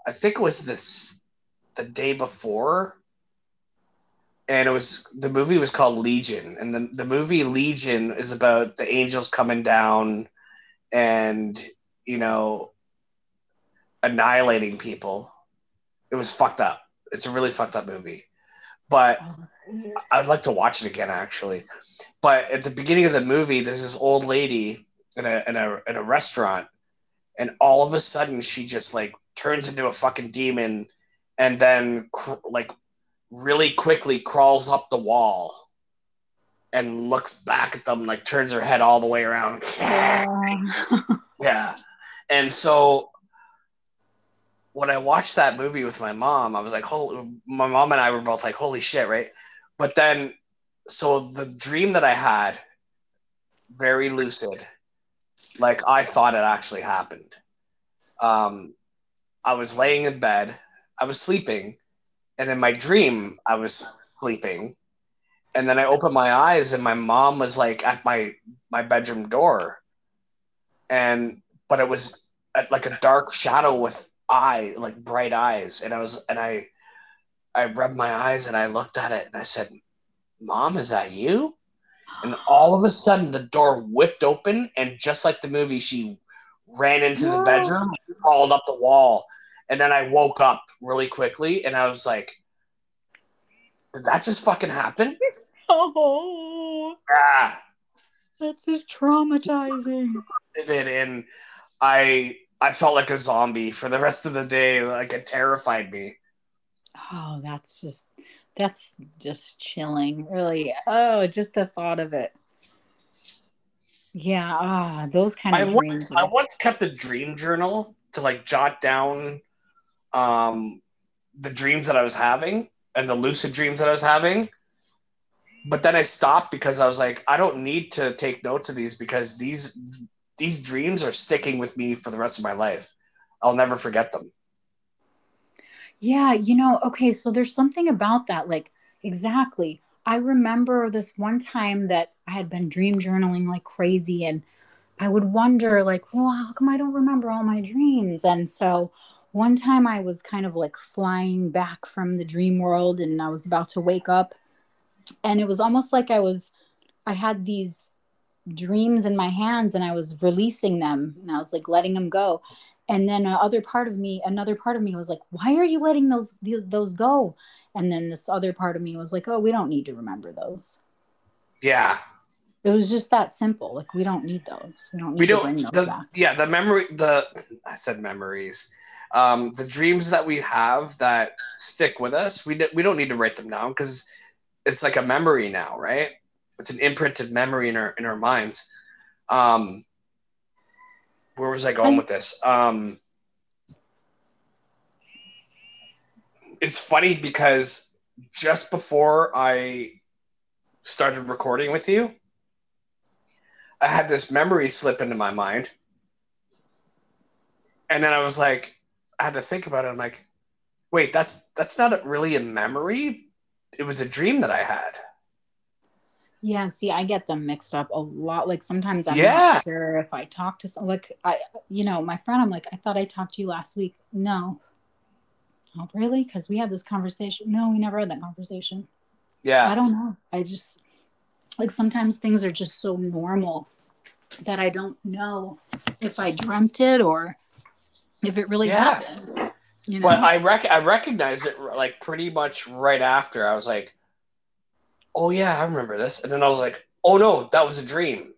I think it was this the day before, and it was the movie was called Legion, and the the movie Legion is about the angels coming down, and you know, annihilating people. It was fucked up. It's a really fucked up movie, but Oh. I'd like to watch it again actually. But at the beginning of the movie, there's this old lady in a in a in a restaurant, and all of a sudden she just like turns into a fucking demon, and then cr- like really quickly crawls up the wall, and looks back at them like turns her head all the way around. [laughs] Yeah. And so when I watched that movie with my mom, I was like, holy, my mom and I were both like, holy shit, right? But then, so the dream that I had, very lucid, like I thought it actually happened. Um, I was laying in bed, I was sleeping, and in my dream, I was sleeping. And then I opened my eyes, and my mom was like at my my bedroom door. And but it was at, like a dark shadow with eye like bright eyes. And i was and i i rubbed my eyes and i looked at it and i said mom is that you? And all of a sudden the door whipped open and just like the movie she ran into the bedroom crawled up the wall and then i woke up really quickly and i was like did that just fucking happen [laughs] oh, yeah that's just traumatizing. and I I felt like a zombie for the rest of the day. Like it terrified me. Oh, that's just that's just chilling. Really. Oh, just the thought of it. Yeah, ah, those kind I of once dreams. I once kept a dream journal to like jot down um the dreams that I was having and the lucid dreams that I was having. But then I stopped because I was like, I don't need to take notes of these because these these dreams are sticking with me for the rest of my life. I'll never forget them. Yeah, you know, okay, so there's something about that. Like, exactly. I remember this one time that I had been dream journaling like crazy, and I would wonder, like, well, how come I don't remember all my dreams? And so one time I was kind of like flying back from the dream world, and I was about to wake up, and it was almost like I was, I had these dreams in my hands and I was releasing them and I was like letting them go. And then another part of me, another part of me was like, why are you letting those those go? And then this other part of me was like, oh, we don't need to remember those. Yeah. It was just that simple. Like we don't need those. We don't need we don't bring those the, back. yeah the memory the i said memories um the dreams that we have that stick with us we, d- we don't need to write them down because it's like a memory now right? It's an imprinted memory in our in our minds. Um where was i going with this? Um it's funny because just before i started recording with you I had this memory slip into my mind. And then I was like, I had to think about it. I'm like, wait, that's that's not really a memory. It was a dream that I had. Yeah, see, I get them mixed up a lot. Like sometimes I'm Yeah. not sure if I talk to some like I you know, my friend, I'm like, I thought I talked to you last week. No. Oh, really? Because we had this conversation. No, we never had that conversation. Yeah. I don't know. I just like sometimes things are just so normal that I don't know if I dreamt it or if it really Yeah. happened. You know? But I rec- I recognized it like pretty much right after. I was like, "Oh yeah, I remember this," and then I was like, "Oh no, that was a dream."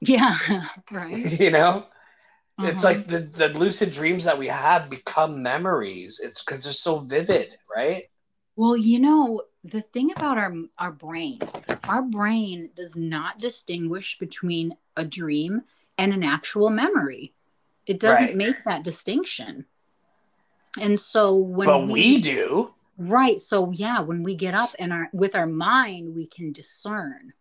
yeah, [laughs] right. [laughs] you know, it's Uh-huh. like the the lucid dreams that we have become memories. It's because they're so vivid, right? Well, you know, the thing about our our brain, our brain does not distinguish between a dream and an actual memory. It doesn't Right. make that distinction. And so when but we do. right, so yeah, when we get up and our with our mind, we can discern.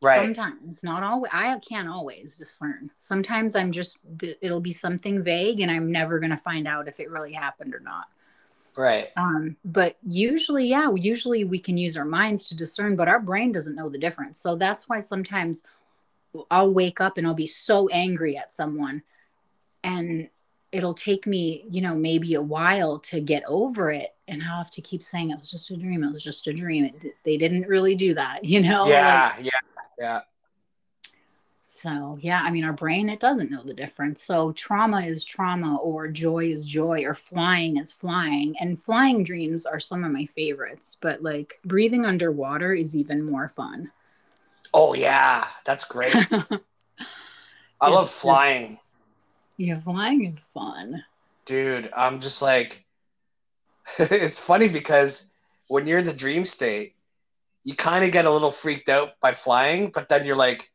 Right. Sometimes, not always. I can't always discern. Sometimes I'm just it'll be something vague, and I'm never gonna find out if it really happened or not. Right. Um, but usually, yeah, usually we can use our minds to discern, but our brain doesn't know the difference. So that's why sometimes I'll wake up and I'll be so angry at someone, and it'll take me, you know, maybe a while to get over it. And I'll have to keep saying it was just a dream. It was just a dream. It, they didn't really do that, [laughs] you know? Like, Yeah. Yeah. Yeah. so, yeah, I mean, our brain, it doesn't know the difference. So, trauma is trauma, or joy is joy, or flying is flying. And flying dreams are some of my favorites, but like breathing underwater is even more fun. Oh yeah, that's great. [laughs] I love It's just- flying. Yeah, flying is fun. dude i'm just like [laughs] it's funny because when you're in the dream state you kind of get a little freaked out by flying but then you're like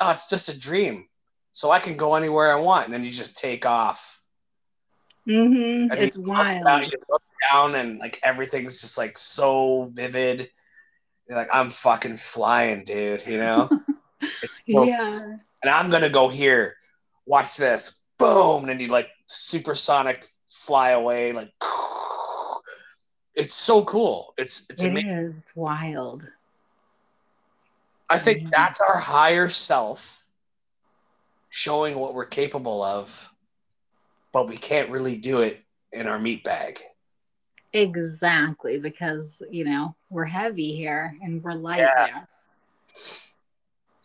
oh it's just a dream so i can go anywhere i want and then you just take off Mm-hmm. It's look down, wild. you look down and like everything's just like so vivid you're like i'm fucking flying dude you know [laughs] so Yeah. and I'm gonna go here. Watch this. Boom. And you like supersonic fly away. Like it's so cool. It's it's It amazing. is. It's wild. I think Yeah. that's our higher self showing what we're capable of, but we can't really do it in our meat bag. Exactly. Because, you know, we're heavy here and we're light Yeah. there.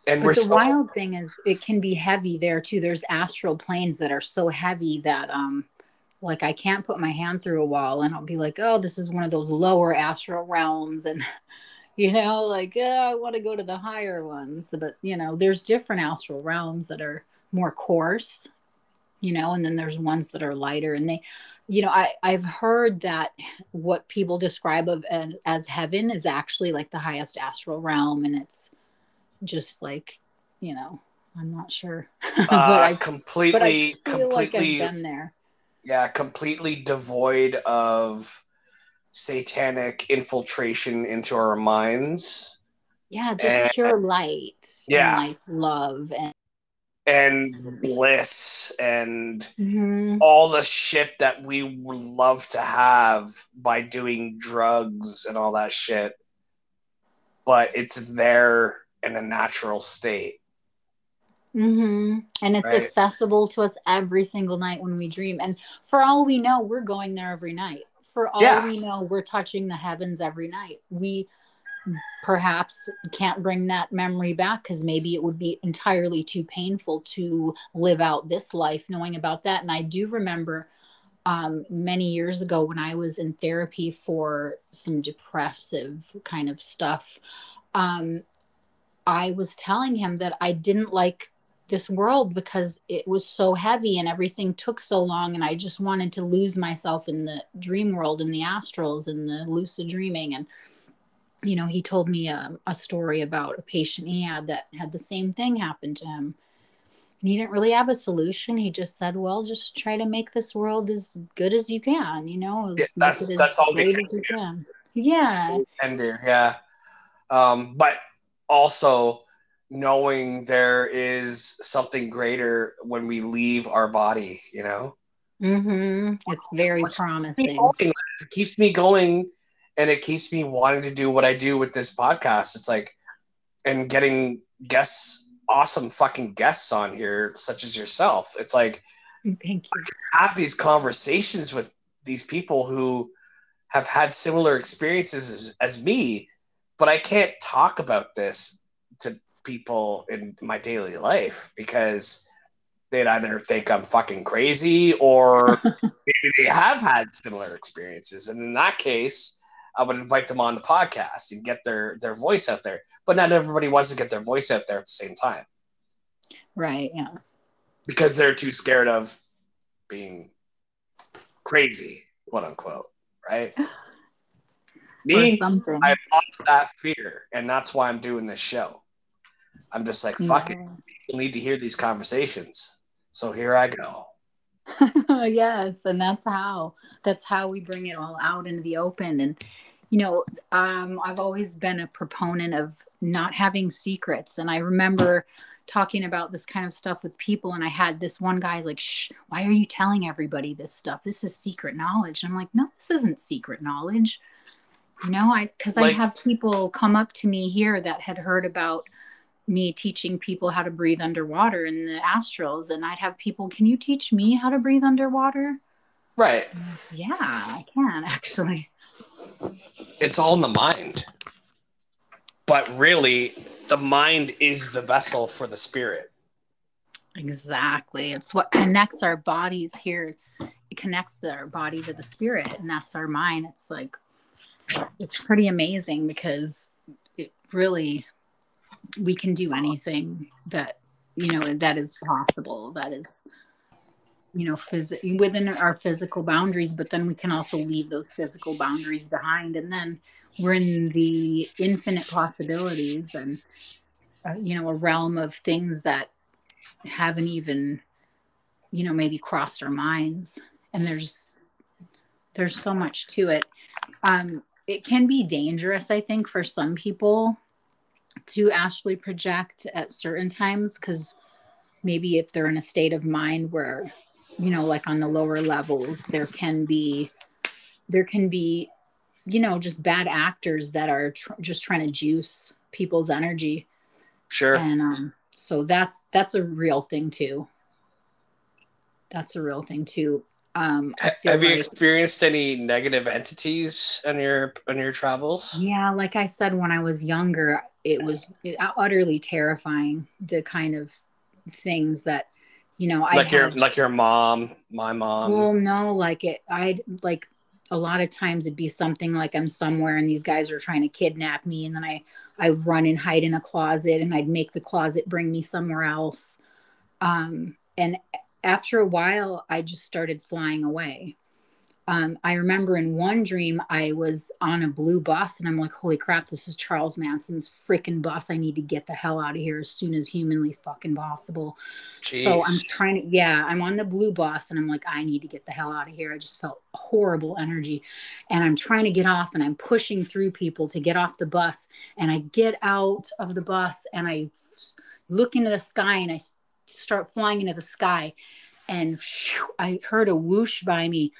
And But the so wild thing is it can be heavy there too. There's astral planes that are so heavy that um like I can't put my hand through a wall and I'll be like, oh, this is one of those lower astral realms and [laughs] you know, like, oh, I want to go to the higher ones. But you know, there's different astral realms that are more coarse, you know, and then there's ones that are lighter and they you know, I, I've heard that what people describe of as, as heaven is actually like the highest astral realm, and it's just like, you know, I'm not sure, [laughs] but uh, I but I completely like completely been there. yeah, completely devoid of satanic infiltration into our minds Yeah, just And- pure light. Yeah. and like love and and bliss and Mhm. all the shit that we would love to have by doing drugs and all that shit. But it's there in a natural state. hmm And it's Right. accessible to us every single night when we dream. And for all we know, we're going there every night. For all Yeah. we know, we're touching the heavens every night. We perhaps can't bring that memory back because maybe it would be entirely too painful to live out this life knowing about that. And I do remember um, many years ago when I was in therapy for some depressive kind of stuff. Um, I was telling him that I didn't like this world because it was so heavy and everything took so long and I just wanted to lose myself in the dream world and the astrals and the lucid dreaming. And you know he told me a, a story about a patient he had that had the same thing happen to him. And he didn't really have a solution. He just said well just try to make this world as good as you can you know as- Yeah, that's- as that's all we can as you can. Yeah. And do, yeah. Um, but also knowing there is something greater when we leave our body, you know? hmm it's very What's- promising It keeps me going and it keeps me wanting to do what I do with this podcast. It's like and getting guests, awesome fucking guests on here, such as yourself. It's like Thank you. have these conversations with these people who have had similar experiences as, as me, but I can't talk about this to people in my daily life because they'd either think I'm fucking crazy or [laughs] maybe they have had similar experiences. And in that case, I would invite them on the podcast and get their their voice out there. But not everybody wants to get their voice out there at the same time Right. Yeah. because they're too scared of being crazy, quote unquote. Right? [laughs] Me, something. I lost that fear, and that's why I'm doing this show. I'm just like, fuck it. Yeah. People need to hear these conversations. So here I go. [laughs] yes and that's how that's how we bring it all out into the open and you know um, i've always been a proponent of not having secrets and i remember talking about this kind of stuff with people and i had this one guy like shh why are you telling everybody this stuff this is secret knowledge and i'm like no this isn't secret knowledge you know i because i have people come up to me here that had heard about me teaching people how to breathe underwater in the astrals and i'd have people can you teach me how to breathe underwater Right. yeah i can actually It's all in the mind. But really, the mind is the vessel for the spirit. exactly it's what connects our bodies here it connects our body to the spirit and that's our mind it's like it's pretty amazing because it really we can do anything that you know that is possible that is you know phys- within our physical boundaries but then we can also leave those physical boundaries behind. And then we're in the infinite possibilities and uh, you know a realm of things that haven't even you know maybe crossed our minds. And there's there's so much to it. Um it can be dangerous i think for some people to actually project at certain times because maybe if they're in a state of mind where you know like on the lower levels there can be there can be you know just bad actors that are tr- just trying to juice people's energy. Sure. and um so that's that's a real thing too. That's a real thing too um I Have you like- experienced any negative entities on your on your travels? Yeah, like I said, when I was younger, it was utterly terrifying. The kind of things that, you know, I like your had- like your mom, my mom. well, no, like it. I'd like a lot of times it'd be something like I'm somewhere and these guys are trying to kidnap me, and then I I run and hide in a closet, and I'd make the closet bring me somewhere else. Um, and after a while, I just started flying away. Um, I remember in one dream, I was on a blue bus, and I'm like, "Holy crap! This is Charles Manson's freaking bus! I need to get the hell out of here as soon as humanly fucking possible." So I'm trying to, yeah, I'm on the blue bus and I'm like, I need to get the hell out of here. I just felt horrible energy. And I'm trying to get off and I'm pushing through people to get off the bus. And I get out of the bus and I look into the sky and I start flying into the sky. And I heard a whoosh by me.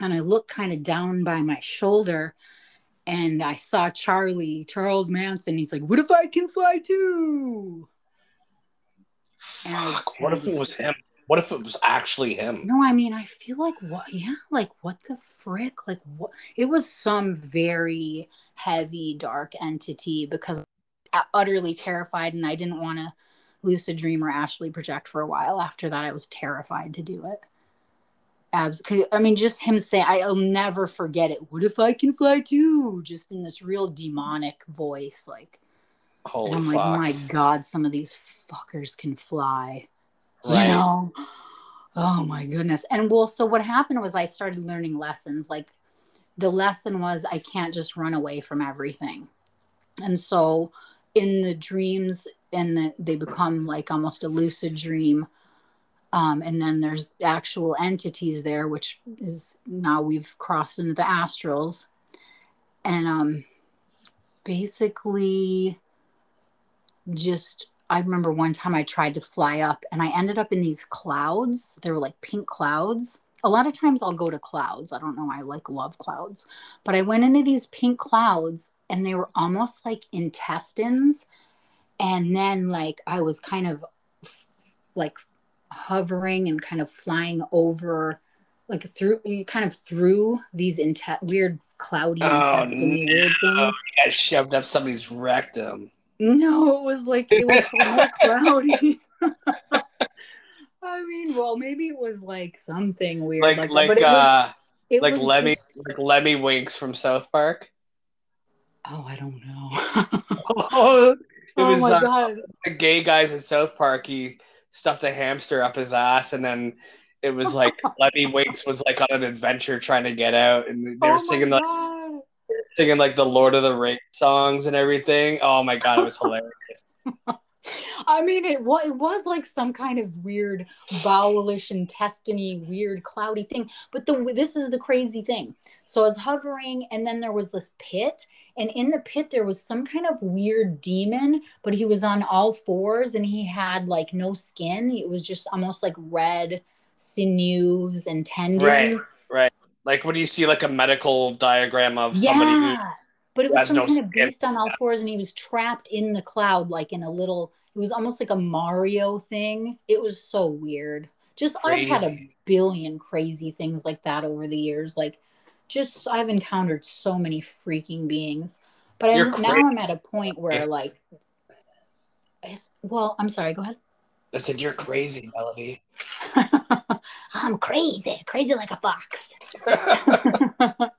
And I looked kind of down by my shoulder and I saw Charlie, Charles Manson. He's like, What if I can fly too? Fuck, what if it was him? What if it was actually him? No, I mean, I feel like what? Yeah, like what the frick? Like what? It was some very heavy, dark entity because I utterly terrified, and I didn't want to lucid dream or astrally project for a while. After that, I was terrified to do it. Abs- I mean, just him saying, "I'll never forget it." What if I can fly too? Just in this real demonic voice, like, Holy I'm fuck! like, "Oh my god, some of these fuckers can fly." right. you know oh my goodness and well so what happened was i started learning lessons like the lesson was i can't just run away from everything and so in the dreams and the, they become like almost a lucid dream um, and then there's actual entities there which is now we've crossed into the astrals and um basically just I remember one time I tried to fly up and I ended up in these clouds. They were like pink clouds. A lot of times I'll go to clouds. I don't know. I like love clouds. But I went into these pink clouds and they were almost like intestines and then like I was kind of like hovering and kind of flying over like through kind of through these inte- weird cloudy Oh, intestine no. weird things i shoved up somebody's rectum. no it was like it was more [laughs] cloudy [laughs] i mean well maybe it was like something weird Like like but it was- uh it like was Lemmy just- like Lemmiwinks from South Park. oh i don't know [laughs] oh, it was my uh, god the gay guys in South Park. He stuffed a hamster up his ass, and then it was like [laughs] Lemmiwinks was like on an adventure trying to get out, and they were oh singing like God. singing like the Lord of the Rings songs and everything. Oh my god, it was [laughs] hilarious. I mean, it was it was like some kind of weird bowelish intestine weird cloudy thing. But the this is the crazy thing. So I was hovering, and then there was this pit, and in the pit there was some kind of weird demon, but he was on all fours, and he had like no skin. It was just almost like red sinews and tendons. Right, right. Like when you see like a medical diagram of somebody who Yeah. But it was some no kind of beast on all fours, and he was trapped in the cloud, like in a little. It was almost like a Mario thing. It was so weird. Just I've had a billion crazy things like that over the years. Like, just I've encountered so many freaking beings. But I, You're now I'm at a point where like, it's, well, I'm sorry. Go ahead. I said, You're crazy, Melody. [laughs] I'm crazy, crazy like a fox. [laughs] [laughs]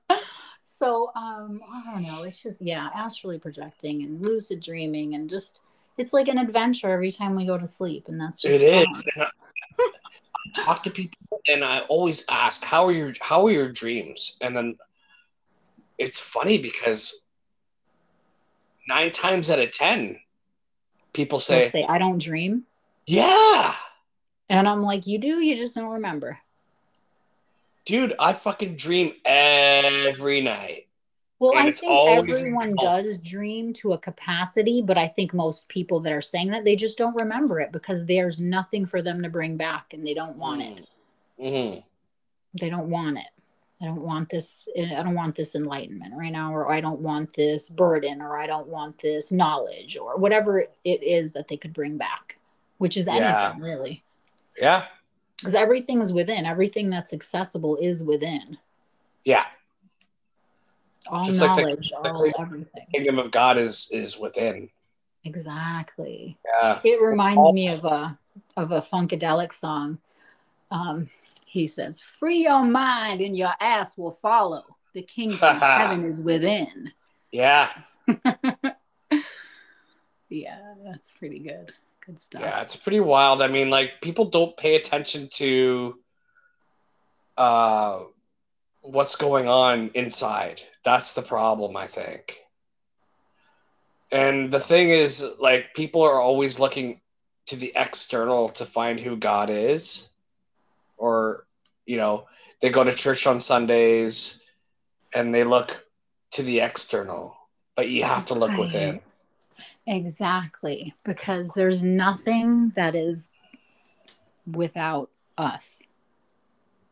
so um i don't know it's just yeah astrally projecting and lucid dreaming and just it's like an adventure every time we go to sleep and that's just It is. fun. And I, I talk to people and I always ask, How are your how are your dreams? And then it's funny because nine times out of ten, people say, say i don't dream Yeah, and i'm like you do you just don't remember dude, I fucking dream every night. Well And i think everyone does dream to a capacity but i think most people that are saying that they just don't remember it because there's nothing for them to bring back and they don't want it hmm they don't want it. I don't want this. I don't want this enlightenment right now, or I don't want this burden, or I don't want this knowledge, or whatever it is that they could bring back, which is anything Yeah. really, Yeah, because everything is within. Everything that's accessible is within. yeah. All Just like the- knowledge, the all everything. Kingdom of God is is within. Exactly. Yeah. It reminds me of a of a funkadelic song. Um, he says, "Free your mind, and your ass will follow. The kingdom of [laughs] heaven is within." Yeah. [laughs] Yeah, that's pretty good. Good stuff. Yeah, it's pretty wild. I mean, like people don't pay attention to uh what's going on inside. That's the problem, I think. And the thing is, like, people are always looking to the external to find who God is. Or, you know, they go to church on Sundays and they look to the external. But you have to look within. Exactly, because there's nothing that is without us.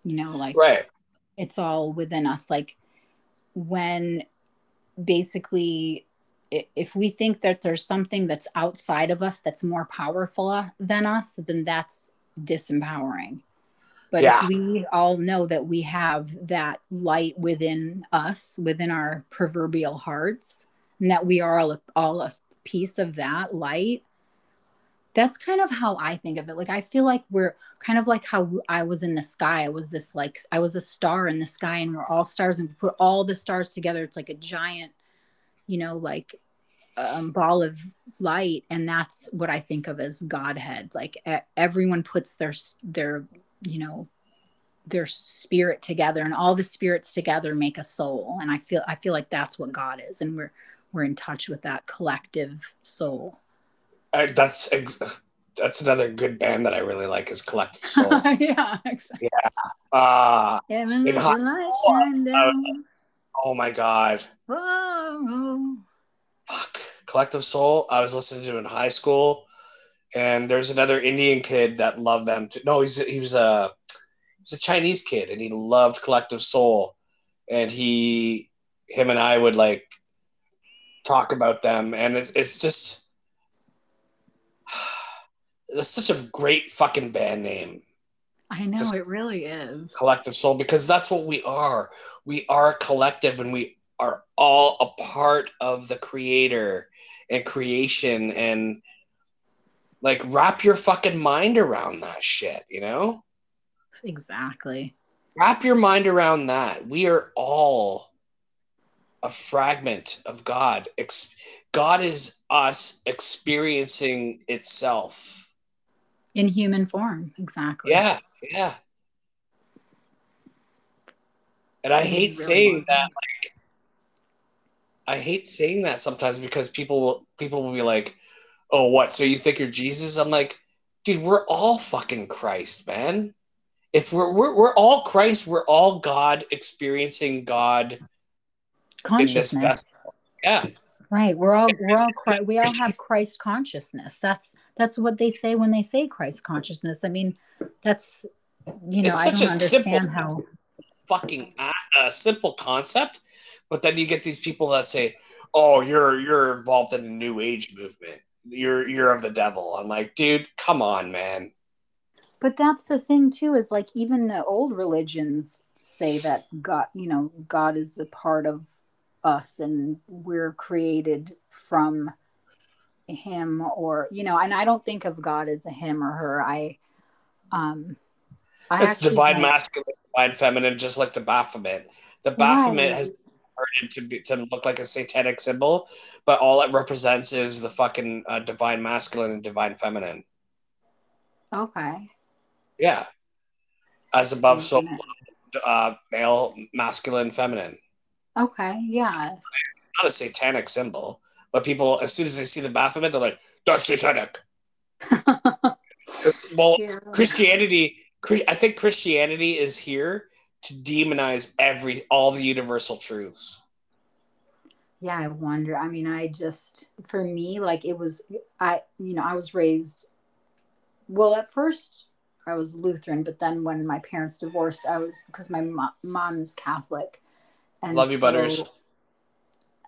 You know, like Right. It's all within us. Like when basically, if we think that there's something that's outside of us that's more powerful uh, than us, then that's disempowering. But Yeah. we all know that we have that light within us, within our proverbial hearts, and that we are all a, all a piece of that light, that's kind of how I think of it. Like I feel like we're kind of like how I was in the sky. I was this like I was a star in the sky, and we're all stars, and we put all the stars together. It's like a giant, you know, like um, ball of light, and that's what I think of as Godhead. Like everyone puts their their you know their spirit together, and all the spirits together make a soul. And I feel I feel like that's what God is, and we're we're in touch with that collective soul. I, that's ex- that's another good band that I really like is Collective [laughs] Soul. yeah, exactly. Ah, Heaven In hot- shine oh my god. Whoa. Fuck. Collective Soul. I was listening to in high school, and there's another Indian kid that loved them. Too. No, he's he was a he's a Chinese kid, and he loved Collective Soul, and he him and I would like talk about them, and it's it's just that's such a great fucking band name. I know Just- it really is. collective soul because that's what we are. We are collective and we are all a part of the creator and creation and like wrap your fucking mind around that shit, you know? Exactly. Wrap your mind around that. We are all a fragment of God. God is us experiencing itself. In human form. Exactly. Yeah, yeah. And I It hate really saying that. Like, I hate saying that sometimes because people will people will be like, "Oh, what? So you think you're Jesus?" I'm like, dude, we're all fucking Christ, man. If we're we're, we're all Christ, we're all God experiencing God. Consciousness. vessel. Yeah, Right. We're all we're all [laughs] we all have Christ consciousness. That's that's what they say when they say Christ consciousness. I mean, that's you know, It's I such don't a simple- how fucking a, a simple concept, but then you get these people that say, "Oh, you're you're involved in the New Age movement. You're you're of the devil." I'm like, dude, come on, man. But that's the thing too is like even the old religions say that God, you know, God is a part of us and we're created from him or you know, and I don't think of God as a him or her. I um I it's divine masculine, divine feminine, just like the Baphomet. The Baphomet has converted to be, to look like a satanic symbol, but all it represents is the fucking uh, divine masculine and divine feminine. Okay. Yeah, as above, so uh, male, masculine, feminine. Okay, yeah. not a satanic symbol, but people, as soon as they see the Baphomet, they're like, "That's satanic." [laughs] Well, Yeah. Christianity, I think Christianity is here to demonize every all the universal truths. Yeah, I wonder. I mean, I just, for me, like it was, I, you know, I was raised, well, at first I was Lutheran, but then when my parents divorced, I was, because my mo- mom is Catholic. And Love you, Butters.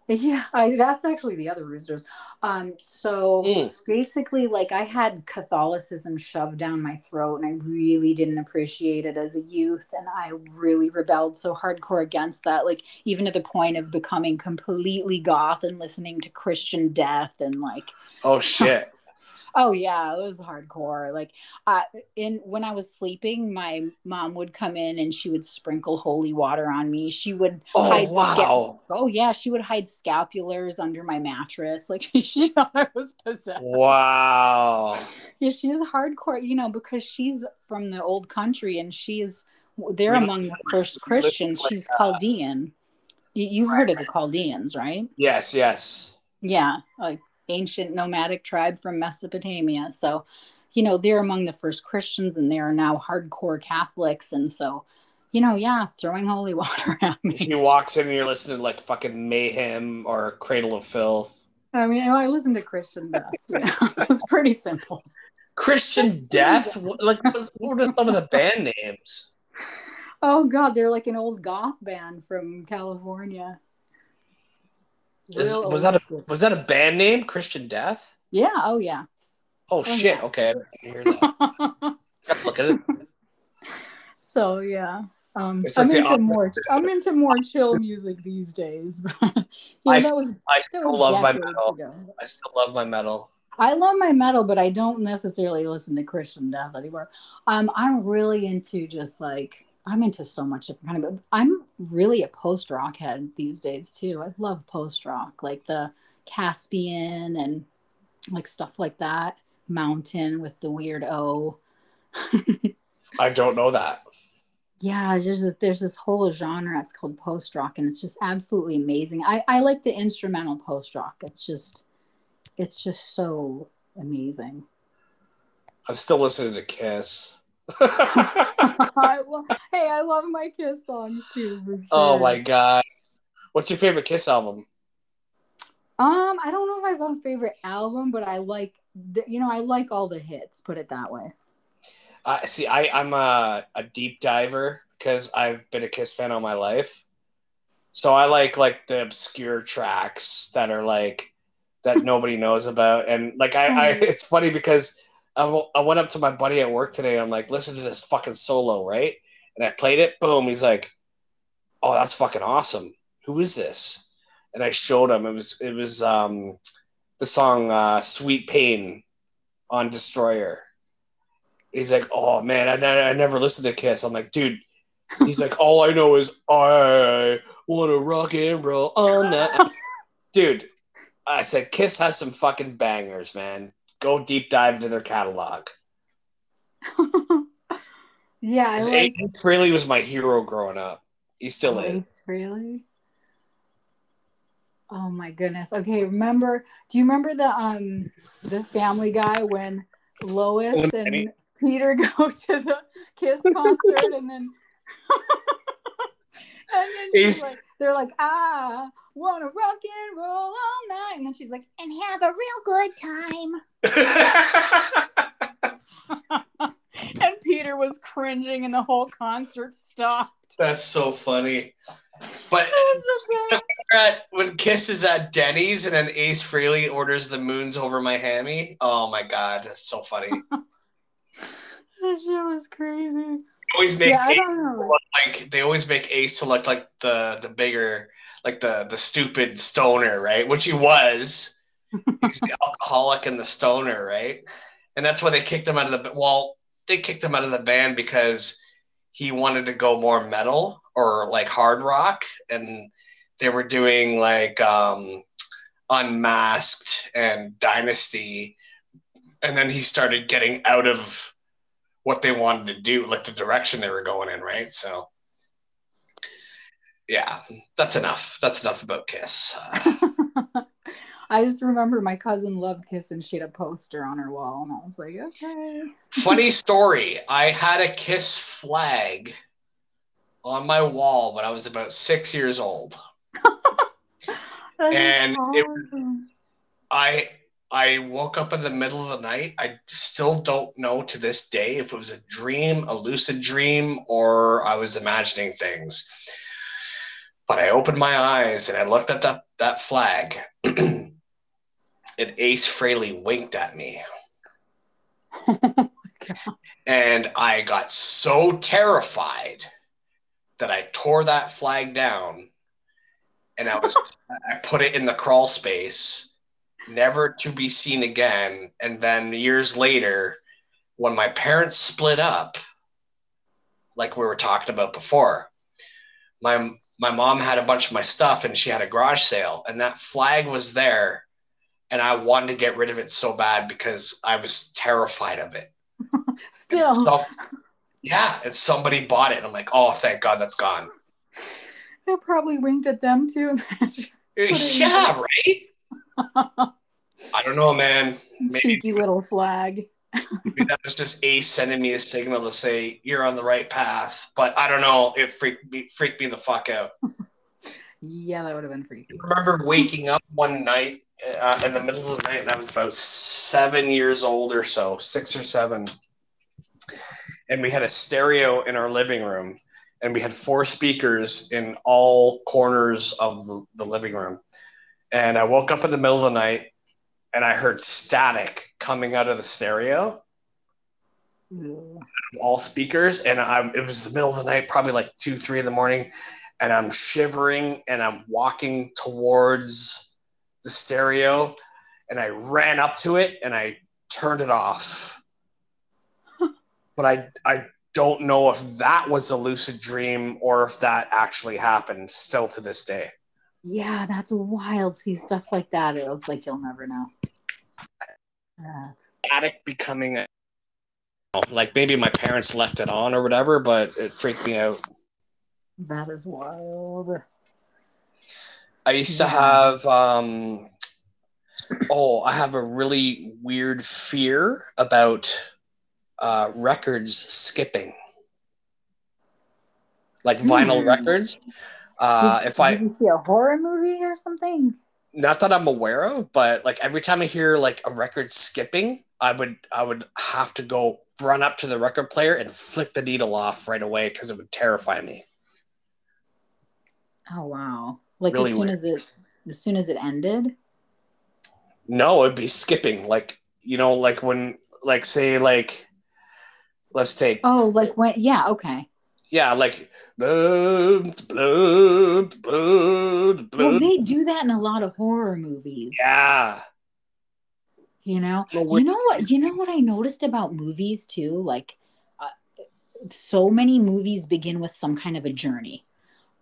Yeah, I, that's actually the other roosters. Um, so Mm. basically, like I had Catholicism shoved down my throat, and I really didn't appreciate it as a youth, and I really rebelled so hardcore against that, like even to the point of becoming completely goth and listening to Christian Death and like Oh shit! Oh yeah, it was hardcore. Like, uh, in when I was sleeping, my mom would come in and she would sprinkle holy water on me. She would Oh, hide wow. oh yeah, she would hide scapulars under my mattress. Like [laughs] she thought I was possessed. Wow. [laughs] Yeah, she is hardcore. You know, because she's from the old country and she is. They're among the first Christians. She's Chaldean. You, you've heard of the Chaldeans, right? Yes, yes. Yeah, like ancient nomadic tribe from Mesopotamia. So, you know, they're among the first Christians and they are now hardcore Catholics. And so, you know, yeah, throwing holy [laughs] water at me. She walks in and you're listening to like fucking Mayhem or Cradle of Filth. I mean, I listened to Christian Death. You know? [laughs] it was pretty simple. Christian [laughs] Death? Like, what what are some of the band names? Oh, God, they're like an old goth band from California. Is, was that a was that a band name? Christian Death? Yeah, oh, yeah. Oh, shit! yeah. Okay, that. [laughs] Look at it. so, yeah. Um, I'm into more. I'm into more chill music these days. [laughs] yeah, I that was I that still was love my metal. ago. I still love my metal. I love my metal, but I don't necessarily listen to Christian death anymore. Um, I'm really into just like I'm into so much different kind of. I'm really a post rock head these days too. I love post rock, like the Caspian and like stuff like that. Mountain with the weird O. [laughs] I don't know that. Yeah, there's this, there's this whole genre. It's called post rock, and it's just absolutely amazing. I I like the instrumental post rock. It's just it's just so amazing. I'm still listening to Kiss. [laughs] [laughs] I lo- hey, I love my Kiss songs too. for oh my god! What's your favorite Kiss album? Um, I don't know if I have a favorite album, but I like, the, you know, I like all the hits. Put it that way. Uh, see, I, I'm a, a deep diver because I've been a Kiss fan all my life. So I like like the obscure tracks that are like that nobody knows about, and like I, I [laughs] it's funny because I, w- I went up to my buddy at work today. I'm like, listen to this fucking solo, right? And I played it. Boom. He's like, oh, that's fucking awesome. Who is this? And I showed him. It was it was um, the song uh, "Sweet Pain" on Destroyer. He's like, oh man, I, I never listened to Kiss. I'm like, dude. He's like, all I know is I want to rock and roll on that. [laughs] dude, I said, Kiss has some fucking bangers, man. Go deep dive into their catalog. [laughs] yeah, I like Ace Frehley was my hero growing up. He still Oh, is. Ace Frehley. Oh my goodness. Okay, remember? Do you remember the um the Family Guy when Lois and Penny- Peter [laughs] go to the Kiss concert and then [laughs] and then she's He's- like, they're like, ah, wanna rock and roll all night, and then she's like, and have a real good time. [laughs] [laughs] And Peter was cringing, and the whole concert stopped. That's so funny. But [laughs] That was the best. at, when Kiss is at Denny's and then Ace Frehley orders the moons over my hammy, oh my god, that's so funny. That shit was crazy. Always make Yeah, I Ace don't know. look like they always make Ace to look like the the bigger, like the the stupid stoner, right? Which he was. He's the [laughs] alcoholic and the stoner, right? And that's why they kicked him out of the well, they kicked him out of the band because he wanted to go more metal or like hard rock, and they were doing like um, Unmasked and Dynasty, and then he started getting out of what they wanted to do, like the direction they were going in, right? So, yeah, that's enough. That's enough about Kiss. Uh, [laughs] I just remember my cousin loved Kiss and she had a poster on her wall, and I was like, okay. funny story. I had a Kiss flag on my wall when I was about six years old. [laughs] And it- awesome. I I woke up in the middle of the night. I still don't know to this day if it was a dream, a lucid dream, or I was imagining things. But I opened my eyes and I looked at that that flag, [clears throat] and Ace Frehley winked at me, [laughs] and I got so terrified that I tore that flag down, and I was [laughs] I put it in the crawl space never to be seen again. And then years later, when my parents split up, like we were talking about before, my my mom had a bunch of my stuff and she had a garage sale, and that flag was there, and I wanted to get rid of it so bad because I was terrified of it. [laughs] Still, So- yeah, and somebody bought it, and I'm like, oh, thank God that's gone. I probably winked at them too. [laughs] yeah, right. [laughs] I don't know, man. Maybe Cheeky little flag. Maybe that was just Ace sending me a signal to say you're on the right path. But I don't know. It freaked me freaked me the fuck out. [laughs] Yeah, that would have been freaky. I remember waking up one night uh, in the middle of the night, and I was about seven years old or so, six or seven, and we had a stereo in our living room, and we had four speakers in all corners of the, the living room. And I woke up in the middle of the night, and I heard static coming out of the stereo. All speakers. And I, it was the middle of the night probably like two three in the morning. And i'm shivering and i'm walking towards the stereo. And i ran up to it and i turned it off. [laughs] But i i don't know if that was a lucid dream or if that actually happened still to this day Yeah, that's wild. See stuff like that. It looks like you'll never know. That's attic becoming a, like maybe my parents left it on or whatever but it freaked me out that is wild. I used to have um oh, I have a really weird fear about uh records skipping. Like vinyl Hmm. records. Uh did, if I did you see a horror movie or something? not that I'm aware of, but like every time I hear like a record skipping, I would I would have to go run up to the record player and flick the needle off right away because it would terrify me. Oh wow! Like Really as soon weird. as it as soon as it ended. No, it'd be skipping. Like you know, like when like say like let's take Oh, like when? Yeah. Okay. yeah like blood, blood, blood, Well, they do that in a lot of horror movies. yeah You know. Well, You know what? You know what I noticed about movies too. Like, uh, so many movies begin with some kind of a journey.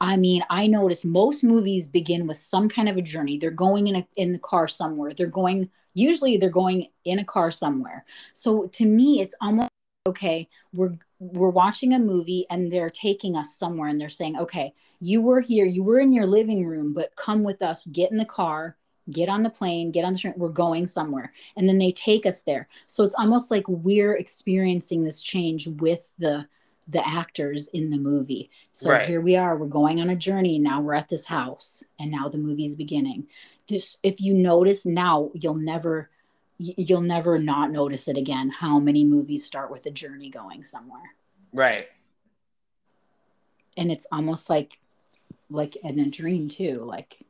I mean, I notice most movies begin with some kind of a journey. They're going in a, in the car somewhere. They're going. Usually, they're going in a car somewhere. So to me, it's almost okay. We're we're watching a movie and they're taking us somewhere and they're saying, okay, you were here, you were in your living room, but come with us. Get in the car. Get on the plane. Get on the train. We're going somewhere and then they take us there so it's almost like we're experiencing this change with the the actors in the movie so Right. here we are we're going on a journey now we're at this house and now the movie's beginning this if you notice now you'll never you'll never not notice it again how many movies start with a journey going somewhere. Right. And it's almost like like in a dream too like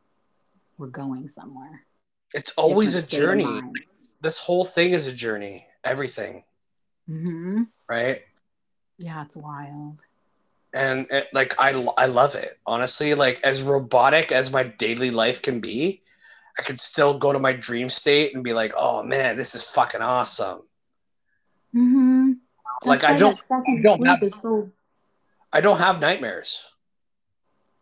we're going somewhere. It's always a Different of journey. this whole thing is a journey everything. Mhm. right? Yeah it's wild. And it, like I, I love it honestly. Like as robotic as my daily life can be i could still go to my dream state and be like oh man this is fucking awesome. Mm-hmm. like i don't second don't sleep have- is so i don't have nightmares.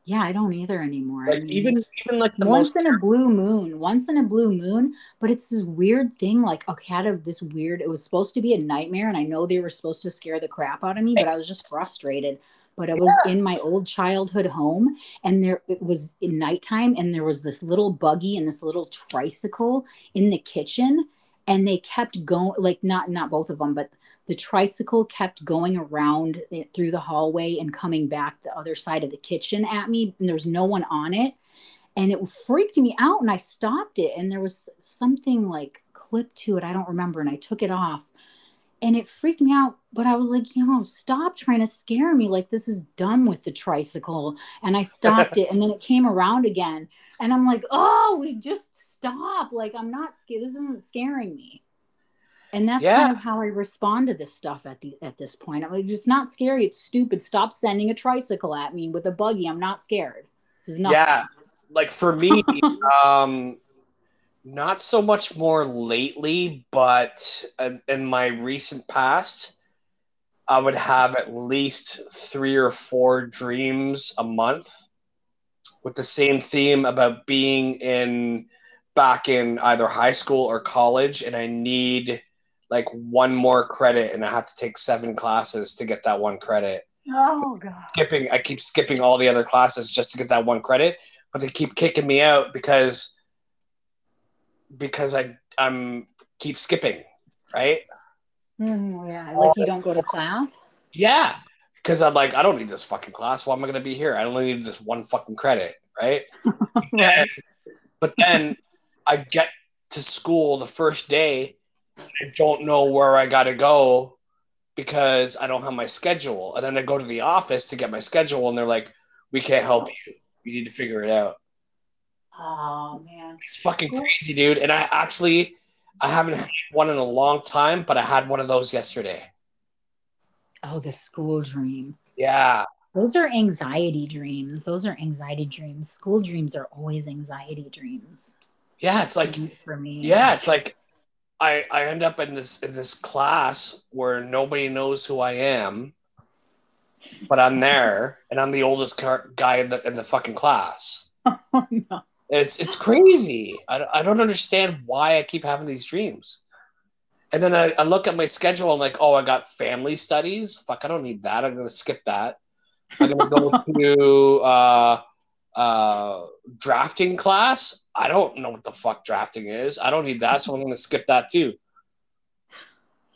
Yeah i don't either anymore. I mean, even even like the once most in a blue moon once in a blue moon but it's this weird thing like okay out of this weird it was supposed to be a nightmare and i know they were supposed to scare the crap out of me but i was just frustrated but it was in my old childhood home and there it was in nighttime and there was this little buggy and this little tricycle in the kitchen and they kept going like not not both of them but the tricycle kept going around it through the hallway and coming back the other side of the kitchen at me and there's no one on it and it freaked me out and i stopped it and there was something like clipped to it i don't remember and i took it off and it freaked me out but i was like you know stop trying to scare me. Like this is dumb with the tricycle. And i stopped it and then it came around again. And i'm like oh we just stop. Like i'm not scared. This isn't scaring me. And that's Yeah. kind of how i respond to this stuff at the at this point. I'm like it's not scary. It's stupid. Stop sending a tricycle at me with a buggy. I'm not scared. Yeah. Like for me [laughs] um not so much more lately but in, my recent past i would have at least three or four dreams a month with the same theme about being in back in either high school or college and i need like one more credit and i have to take seven classes to get that one credit. Oh god. Skipping i keep skipping all the other classes just to get that one credit but they keep kicking me out because because i i'm keep skipping right? Mm, yeah like you don't go to class? Yeah because i'm like i don't need this fucking class. Why am i going to be here? I only need this one fucking credit right? [laughs] Right but then i get to school the first day i don't know where i got to go because i don't have my schedule. And then i go to the office to get my schedule and they're like we can't help you. You need to figure it out oh man It's fucking crazy, dude. And I actually, I haven't had one in a long time, but I had one of those yesterday. oh the school dream Yeah, those are anxiety dreams those are anxiety dreams school dreams are always anxiety dreams yeah. It's like, for me yeah, it's like, I I end up in this in this class where nobody knows who I am, but I'm there, and I'm the oldest car- guy in the in the fucking class. [laughs] oh, no. It's it's crazy. I, don't- I don't understand why I keep having these dreams. And then I, I look at my schedule. I'm like, oh, I got family studies. Fuck, I don't need that. I'm gonna skip that. I'm gonna go [laughs] to uh, uh, drafting class. I don't know what the fuck drafting is. I don't need that, so I'm gonna skip that too.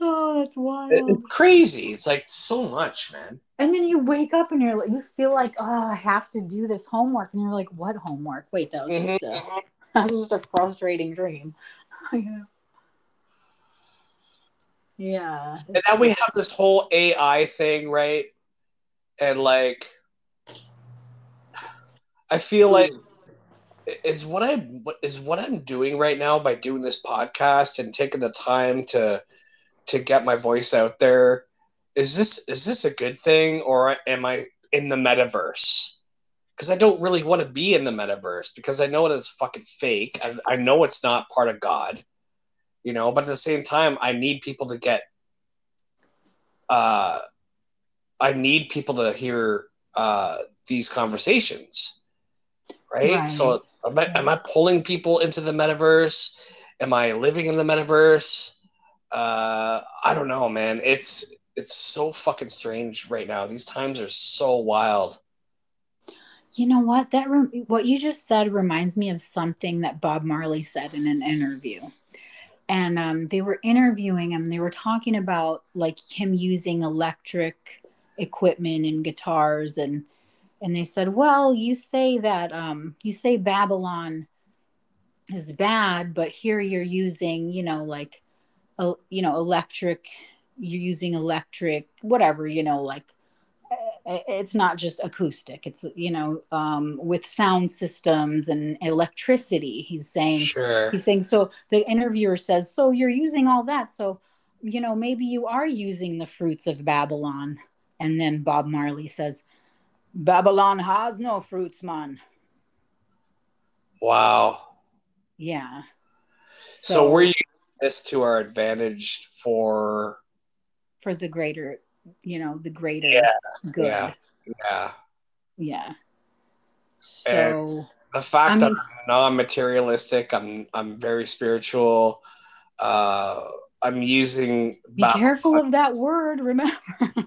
oh that's wild It- it's crazy. It's like so much, man. And then you wake up and you're like you feel like oh i have to do this homework. And you're like what homework? Wait that was just a mm-hmm. [laughs] that was just a frustrating dream. [laughs] Yeah. Yeah And now we have this whole AI thing, right? And like, I feel like is what I is what I'm doing right now by doing this podcast and taking the time to to get my voice out there. Is this is this a good thing or am I in the metaverse? Because I don't really want to be in the metaverse because I know it is fucking fake. I, I know it's not part of God, you know. But at the same time, I need people to get. Uh, I need people to hear uh, these conversations, right? Right. So, am I, am I pulling people into the metaverse? Am I living in the metaverse? Uh, I don't know, man. It's it's so fucking strange right now. These times are so wild. You know what? That rem- what you just said reminds me of something that Bob Marley said in an interview. And um, they were interviewing him. They were talking about like him using electric equipment and guitars, and and they said, "Well, you say that um, you say Babylon is bad, but here you're using, you know, like, uh, you know, electric. You're using electric, whatever, you know, like it's not just acoustic. It's you know um, with sound systems and electricity he's saying Sure. he's saying so the interviewer says so you're using all that. So you know maybe you are using the fruits of babylon. And then bob marley says babylon has no fruits man. Wow. yeah. So, we're using this to our advantage for for the greater you know the greater Yeah, good yeah. yeah. yeah so The fact I that I'm non-materialistic, I'm I'm very spiritual. Uh, I'm using be Ba- careful of that word remember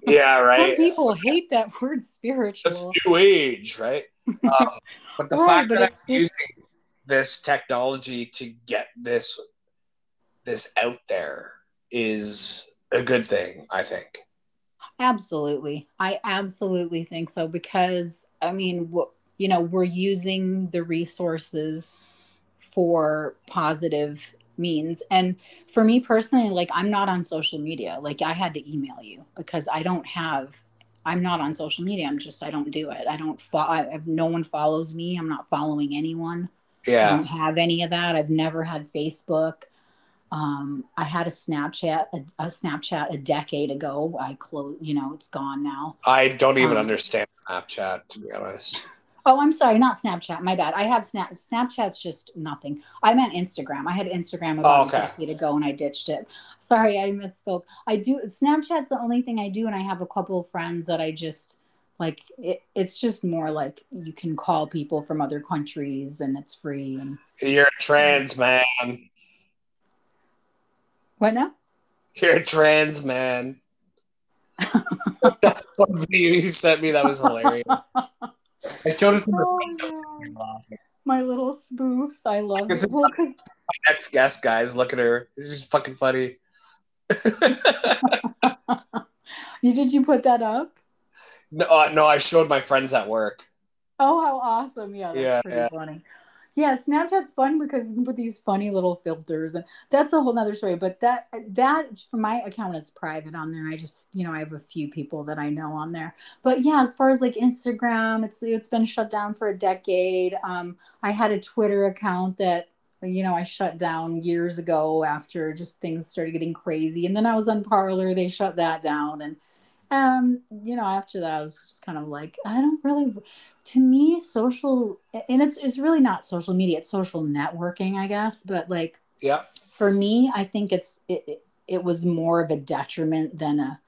Yeah, [laughs] Some right. people hate that word spiritual. It's new age, right? Um, but the [laughs] Right, fact but that I'm just- using this technology to get this this out there is a good thing, I think. Absolutely. I absolutely think so because I mean, you know, we're using the resources for positive means. And for me personally, like I'm not on social media. Like I had to email you because I don't have I'm not on social media. I'm just I don't do it. I don't follow no one follows me. I'm not following anyone. Yeah. I don't have any of that. I've never had Facebook. Um, I had a Snapchat, a, a Snapchat a decade ago. I closed, you know, it's gone now. I don't even Um, understand Snapchat, to be honest. Oh, I'm sorry, not Snapchat. My bad. I have Snap. Snapchat's just nothing. I meant Instagram. I had Instagram about Oh, okay. a decade ago and I ditched it. Sorry, I misspoke. I do Snapchat's the only thing I do, and I have a couple of friends that I just like. It, it's just more like you can call people from other countries and it's free. And You're a trans man. What now? You're a trans man. that one video you sent me that was hilarious. I showed it to Oh, my yeah. My little spoofs. I love it. Well, 'cause- next guest, guys. Look at her. She's just fucking funny. [laughs] you did you put that up? no, uh, no, I showed my friends at work. Oh, how awesome! Yeah, that's Yeah, pretty yeah. funny. Yeah, Snapchat's fun because you can put these funny little filters, and that's a whole nother story. But that that for my account is private on there. I just you know I have a few people that I know on there. But yeah, as far as like Instagram, it's it's been shut down for a decade. Um, I had a Twitter account that you know I shut down years ago after just things started getting crazy, and then I was on Parler. They shut that down, and um, you know after that I was just kind of like I don't really to me social and it's it's really not social media it's social networking i guess but like Yeah. for me i think it's it, it, it was more of a detriment than a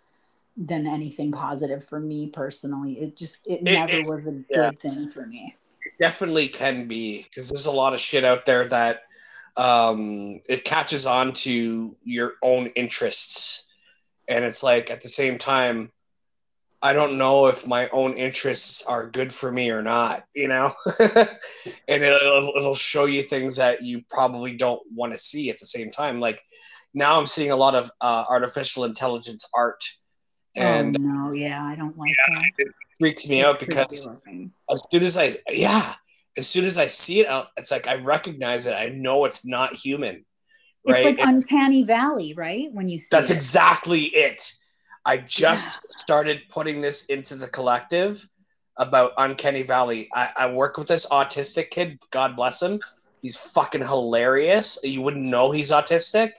than anything positive for me personally it just it, never it- was a good yeah. thing for me definitely can be because there's a lot of shit out there that um, it catches on to your own interests and it's like at the same time i don't know if my own interests are good for me or not you know [laughs] and it'll, it'll show you things that you probably don't want to see at the same time like now i'm seeing a lot of uh, artificial intelligence art and oh no yeah i don't like that it freaks me out because as soon as I yeah, as soon as I see it, I'll- it's like I recognize it. I know it's not human, right? it's like And uncanny valley right when you see that's it. exactly it. I just started putting this into the collective about Uncanny Valley. I, I work with this autistic kid. God bless him. He's fucking hilarious. You wouldn't know he's autistic.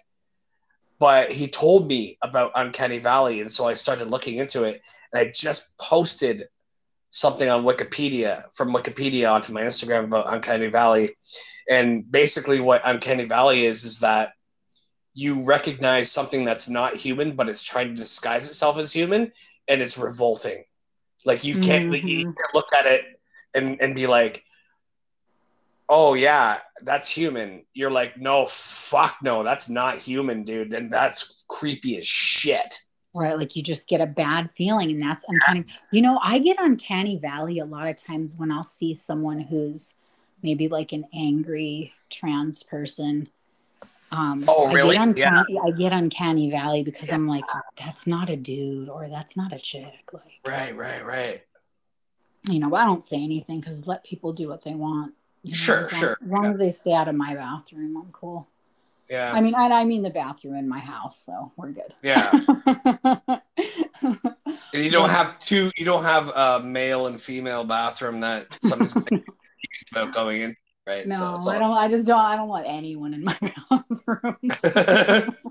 but he told me about Uncanny Valley, and so I started looking into it. And I just posted something on Wikipedia from Wikipedia onto my Instagram about Uncanny Valley. And basically, what Uncanny Valley is is that you recognize something that's not human, but it's trying to disguise itself as human, and it's revolting. Like you can't, you Mhm. can't look at it and and be like, "Oh yeah, that's human." You're like, "No, fuck no, that's not human, dude." And that's creepy as shit. Right, like you just get a bad feeling, and that's uncanny. You know, I get uncanny valley a lot of times when I'll see someone who's maybe like an angry trans person. Um, Oh, I really? Get uncanny, I get uncanny valley because I'm like, that's not a dude or that's not a chick. Like, Right, right, right. you know, I don't say anything because let people do what they want. you know, Sure, as long, sure. As long as they stay out of my bathroom, I'm cool. Yeah, I mean, I, I mean the bathroom in my house, so we're good. yeah. [laughs] And you don't have two. You don't have a male and female bathroom that somebody's gonna [laughs] get confused about going in, right? No, it's I don't. I just don't. I don't want anyone in my [laughs] bathroom.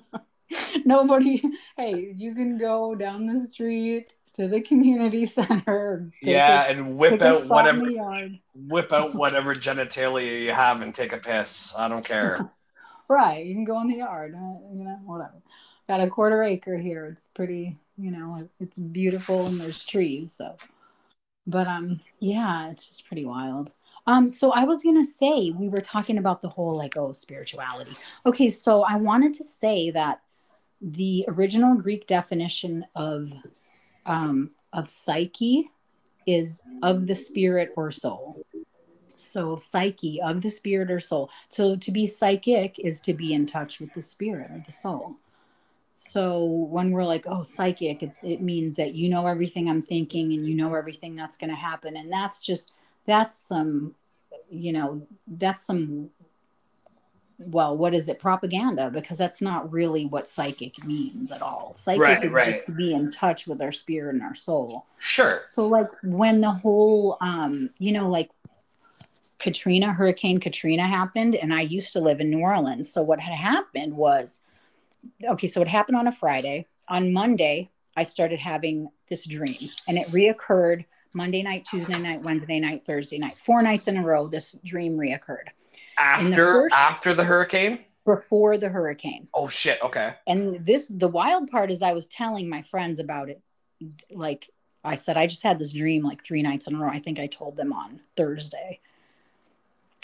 [laughs] Nobody. Hey, you can go down the street to the community center. yeah, a- and whip out whatever, whip out [laughs] whatever genitalia you have and take a piss. I don't care. Right, you can go in the yard. Uh, you know, whatever. Got a quarter acre here. It's pretty. You know, it's beautiful and there's trees. So, but um, yeah, it's just pretty wild. Um, so I was gonna say we were talking about the whole like oh spirituality. Okay, so I wanted to say that the original Greek definition of um, of psyche is of the spirit or soul. So psyche of the spirit or soul. So to be psychic is to be in touch with the spirit or the soul. So when we're like, oh, psychic, it, it means that you know everything I'm thinking and you know everything that's going to happen. And that's just, that's some, you know, that's some, well, what is it? Propaganda, because that's not really what psychic means at all. Psychic Right, is right. just to be in touch with our spirit and our soul. Sure. So like when the whole um you know like Katrina Hurricane Katrina happened and I used to live in New Orleans. So what had happened was okay, so it happened on a Friday. On Monday, I started having this dream and it reoccurred Monday night, Tuesday night, Wednesday night, Thursday night. Four nights in a row this dream reoccurred In the After first- after the hurricane. before the hurricane. Oh shit. Okay. And this, the wild part is, I was telling my friends about it. Like I said, I just had this dream like three nights in a row. I think I told them on Thursday.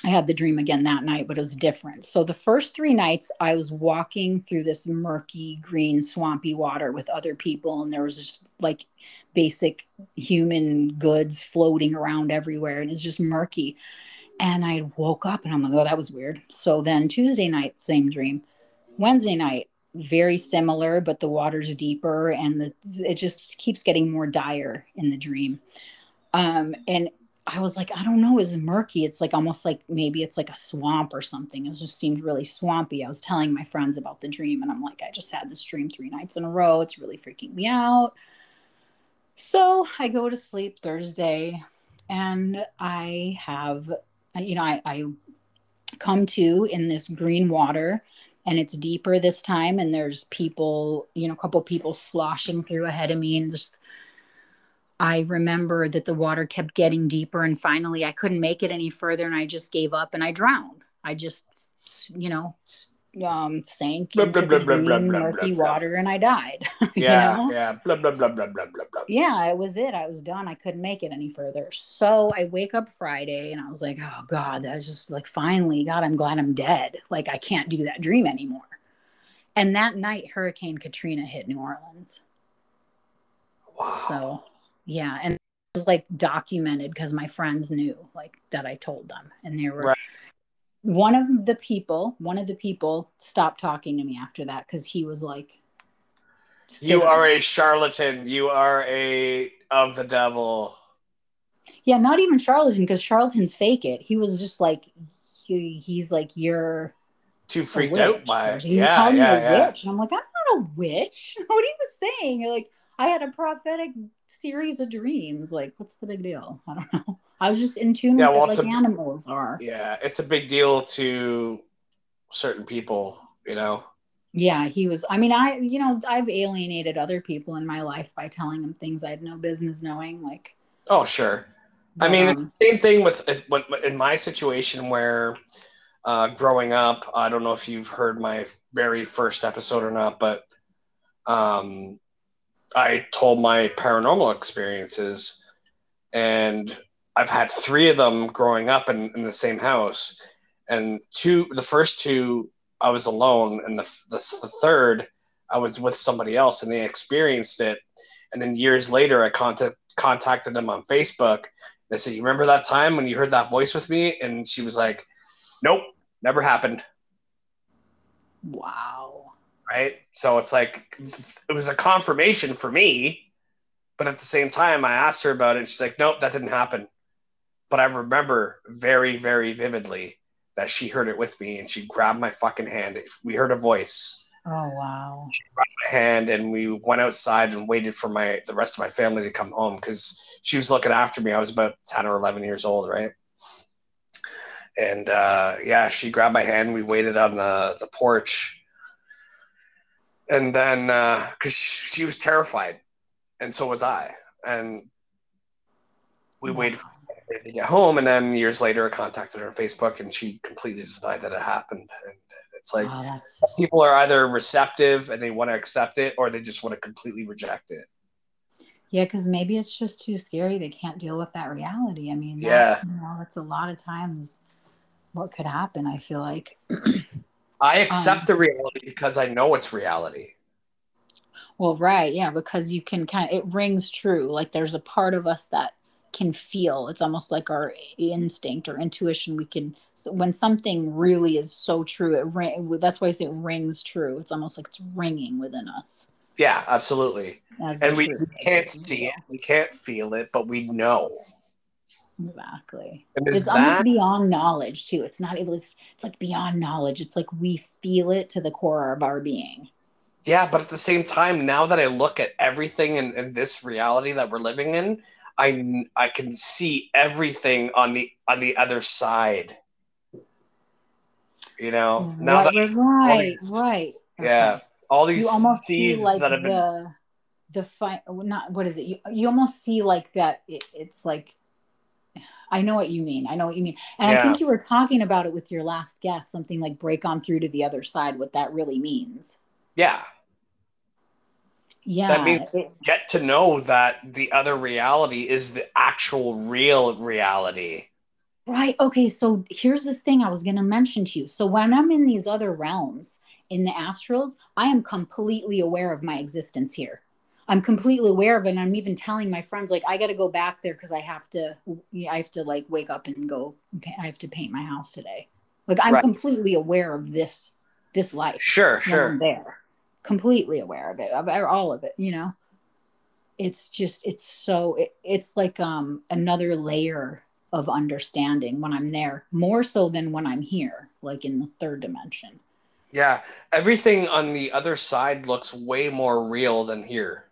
I had the dream again that night, but it was different. So the first three nights, I was walking through this murky, green, swampy water with other people, and there was just like basic human goods floating around everywhere, and it's just murky. And I woke up and I'm like, oh, that was weird. So then Tuesday night, same dream. Wednesday night, very similar, but the water's deeper and the it just keeps getting more dire in the dream. Um, and I was like, I don't know, it's murky. It's like almost like maybe it's like a swamp or something. It just seemed really swampy. I was telling my friends about the dream, and I'm like, I just had this dream three nights in a row. It's really freaking me out. So I go to sleep Thursday, and I have, you know, I, I come to in this green water and it's deeper this time and there's people you know a couple people sloshing through ahead of me and just i remember that the water kept getting deeper and finally i couldn't make it any further and i just gave up and i drowned i just you know um sank Blah, into blah, the blah, green murky water and i died [laughs] you Yeah. know? Yeah. Blah blah blah blah blah blah blah. yeah, it was it. I was done. I couldn't make it any further. So I wake up Friday and I was like, oh God, that was just like finally, God, I'm glad I'm dead. Like I can't do that dream anymore. And that night, Hurricane Katrina hit New Orleans. Wow. So yeah, and it was like documented because my friends knew like that I told them, and they were. Right. One of the people, one of the people stopped talking to me after that because he was like, You are a charlatan. You are a of the devil. Yeah, not even charlatan because charlatans fake it. He was just like, he, he's like, you're Too freaked out by it. He Yeah, called yeah, me a yeah. witch, and I'm like, I'm not a witch. [laughs] What he was saying, like, I had a prophetic series of dreams. Like, what's the big deal? I don't know. I was just in tune Yeah, with well, it like a- animals are. Yeah, it's a big deal to certain people, you know. Yeah, he was. I mean, I, you know, I've alienated other people in my life by telling them things I had no business knowing. Like, Oh, sure. I mean, um, the same thing with in my situation where uh, growing up, I don't know if you've heard my very first episode or not, but um, I told my paranormal experiences, and I've had three of them growing up in, in the same house, and two, the first two, I was alone, and the, the the third, I was with somebody else, and they experienced it, and then years later, I contact, contacted them on Facebook. I said, "You remember that time when you heard that voice with me?" And she was like, "Nope, never happened." wow. Right? So it's like it was a confirmation for me, but at the same time, I asked her about it. And she's like, "Nope, that didn't happen." But I remember very, very vividly that she heard it with me, and she grabbed my fucking hand. We heard a voice, Oh, wow. She grabbed my hand, and we went outside and waited for my the rest of my family to come home because she was looking after me. I was about ten or eleven years old, right? And uh, yeah, she grabbed my hand. We waited on the the porch, and then uh, because she was terrified, and so was I, and we mm-hmm. waited for her to get home. And then years later, I contacted her on Facebook, and she completely denied that it happened. And it's like wow, people are either receptive and they want to accept it, or they just want to completely reject it. yeah, because maybe it's just too scary. They can't deal with that reality. I mean, that, Yeah. you know, it's a lot of times what could happen. I feel like, [clears throat] I accept Um, the reality because I know it's reality. well, right, yeah, because you can kind of it rings true. Like there's a part of us that can feel. It's almost like our instinct or intuition. We can when something really is so true. It ring. That's why I say it rings true. It's almost like it's ringing within us. Yeah, absolutely. as And the we can't see it, we can't feel it, but we know. Exactly. It's that almost beyond knowledge too. It's not it's it's like beyond knowledge. It's like we feel it to the core of our being. yeah, but at the same time, now that I look at everything in, in this reality that we're living in, I I can see everything on the on the other side. You know, mm, now right, that right, right. Yeah. Okay. all these You almost see like that have been the the fight not what is it? You you almost see like that it, it's like I know what you mean. I know what you mean. And I think you were talking about it with your last guest, something like break on through to the other side, what that really means. yeah, Yeah. That means- get to know that the other reality is the actual real reality. Right. Okay. So here's this thing I was going to mention to you. So when I'm in these other realms, in the astrals, I am completely aware of my existence here. I'm completely aware of it. And I'm even telling my friends, like, I got to go back there because I have to, I have to like wake up and go, I have to paint my house today. Like, I'm Right. completely aware of this, this life Sure, sure. I'm there, completely aware of it, of all of it, you know? It's just, it's so, it, it's like um another layer of understanding when I'm there, more so than when I'm here, like in the third dimension. Yeah, everything on the other side looks way more real than here.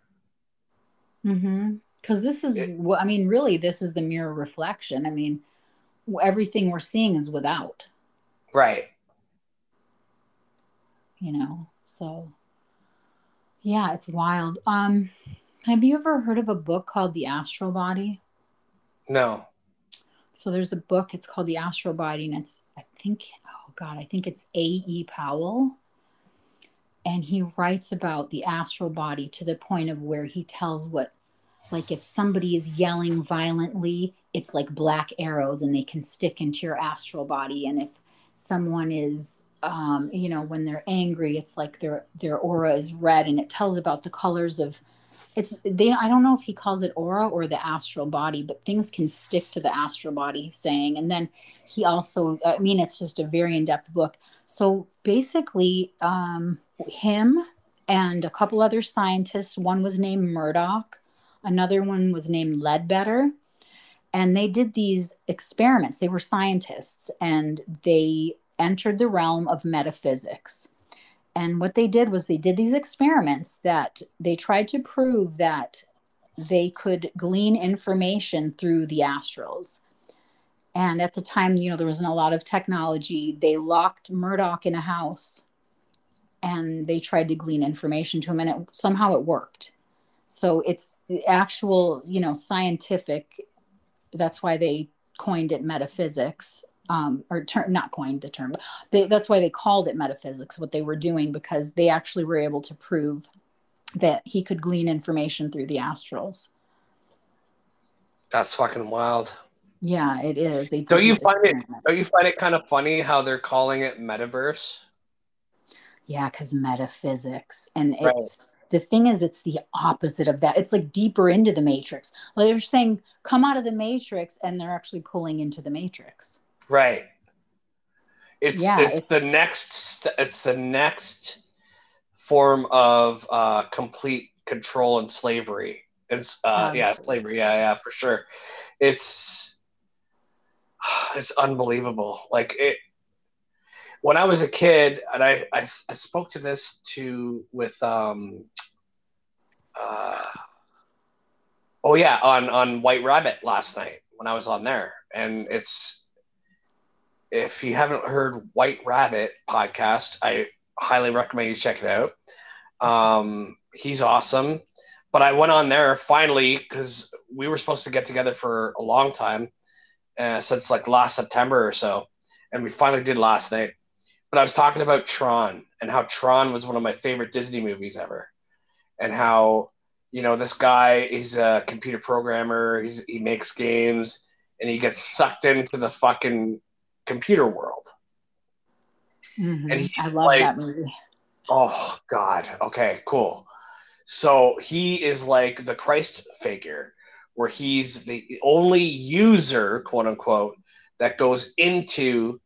Mm-hmm. Because this is, It- I mean, really, this is the mirror reflection. I mean, everything we're seeing is without, Right. you know? So, yeah, it's wild. Um, have you ever heard of a book called The Astral Body? No. So there's a book, it's called The Astral Body, and it's, I think, oh God, I think it's A.E. Powell. And he writes about the astral body to the point of where he tells what, like, if somebody is yelling violently, it's like black arrows and they can stick into your astral body. And if someone is, um, you know, when they're angry, it's like their their aura is red, and it tells about the colors of it's they i don't know if he calls it aura or the astral body but things can stick to the astral body he's saying and then he also i mean it's just a very in-depth book so basically um him and a couple other scientists one was named murdoch another one was named Leadbeater and they did these experiments they were scientists and they entered the realm of metaphysics and what they did was they did these experiments that they tried to prove that they could glean information through the astrals. And at the time, you know, there wasn't a lot of technology. They locked Murdoch in a house and they tried to glean information to him and it somehow it worked so it's actual you know scientific that's why they coined it metaphysics um, or ter- not coined the term they, that's why they called it metaphysics what they were doing because they actually were able to prove that he could glean information through the astrals That's fucking wild. yeah it is they Don't you find it? Don't you find it kind of funny how they're calling it metaverse? Yeah, because metaphysics. And Right. it's the thing is, it's the opposite of that. It's like deeper into the matrix. Well, they're saying come out of the matrix, and they're actually pulling into the matrix. Right. It's Yeah, it's, it's- the next st- it's the next form of uh, complete control and slavery. It's uh, yeah, slavery. Yeah, yeah, for sure. It's [sighs] it's unbelievable. Like it when I was a kid, and I I, I spoke to this to with um uh oh yeah on on White Rabbit last night when I was on there, and it's if you haven't heard White Rabbit podcast, I highly recommend you check it out. Um, he's awesome. But I went on there finally because we were supposed to get together for a long time, uh, since like last September or so, and we finally did last night. But I was talking about Tron and how Tron was one of my favorite Disney movies ever, and how you know this guy he's a computer programmer, he's, he makes games, and he gets sucked into the fucking computer world. Mhm. And he, I love like- that movie. Oh God. Okay, cool. So he is like the Christ figure, where he's the only user, quote unquote, that goes into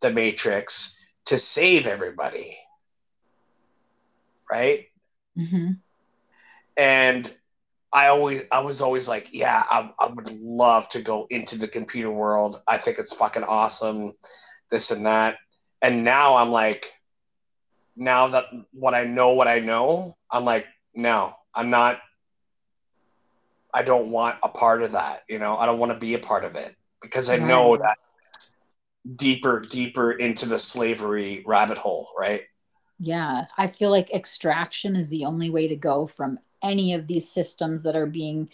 the matrix to save everybody. Right? hmm And I always I was always like, yeah, I, I would love to go into the computer world. I think it's fucking awesome, this and that. And now I'm like, now that what I know what I know, I'm like, no, I'm not I don't want a part of that, you know. I don't want to be a part of it because I know that deeper, deeper into the slavery rabbit hole, right? Yeah, I feel like extraction is the only way to go from any of these systems that are being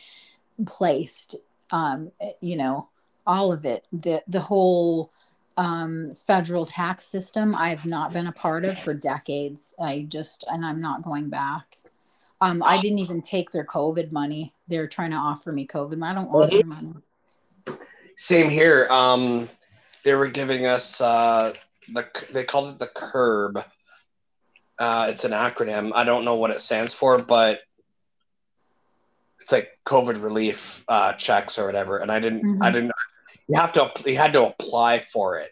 placed. Um, you know, all of it. The the whole um, federal tax system I've not been a part of for decades. I just and I'm not going back. Um, I didn't even take their COVID money. They're trying to offer me COVID. money. I don't want their money. Same here. Um, they were giving us uh, the they called it the curb. Uh, it's an acronym. I don't know what it stands for, but it's like COVID relief uh, checks or whatever. And I didn't. I Mhm. didn't. You have to. You had to apply for it.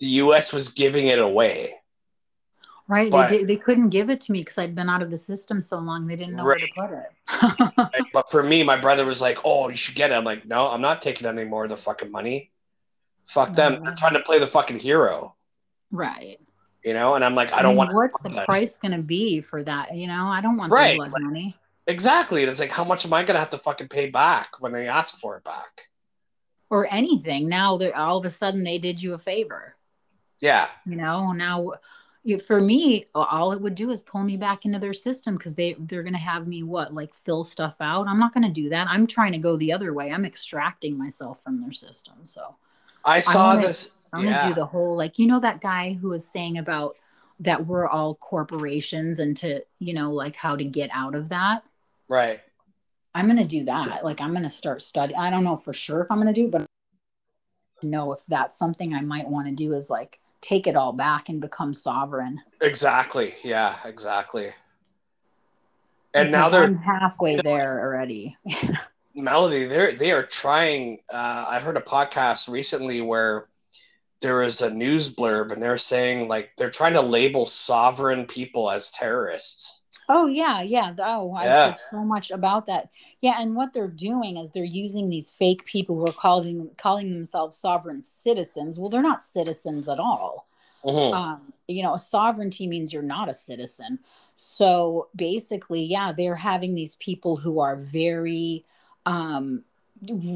The U.S. was giving it away. Right? But- they did, they couldn't give it to me because I'd been out of the system so long. They didn't know where to put it. But for me, my brother was like, "Oh, you should get it." I'm like, "No, I'm not taking any more of the fucking money. Fuck them. No. They're trying to play the fucking hero, right. you know." And I'm like, I I don't mean, want. what's the price going to be for that? You know, I don't want Right. blood money. Exactly. And it's like, how much am I going to have to fucking pay back when they ask for it back? or anything. Now that all of a sudden they did you a favor, Yeah. you know. Now, for me, all it would do is pull me back into their system because they they're gonna have me what like fill stuff out. I'm not gonna do that. I'm trying to go the other way. I'm extracting myself from their system. So I saw wanna- this. I'm yeah. gonna do the whole like you know that guy who was saying about that we're all corporations and to you know like how to get out of that. right. I'm gonna do that. Like I'm gonna start studying. I don't know for sure if I'm gonna do, but know if that's something I might want to do is like take it all back and become sovereign. Exactly. Yeah, exactly. And now they're I'm halfway there already. [laughs] Melody, they're they are trying uh I've heard a podcast recently where there is a news blurb and they're saying like they're trying to label sovereign people as terrorists. oh yeah, yeah. Oh, I Yeah. heard so much about that. Yeah, and what they're doing is they're using these fake people who are calling calling themselves sovereign citizens. Well, they're not citizens at all. Mhm. um, you know, sovereignty means you're not a citizen. So basically, yeah, they're having these people who are very um,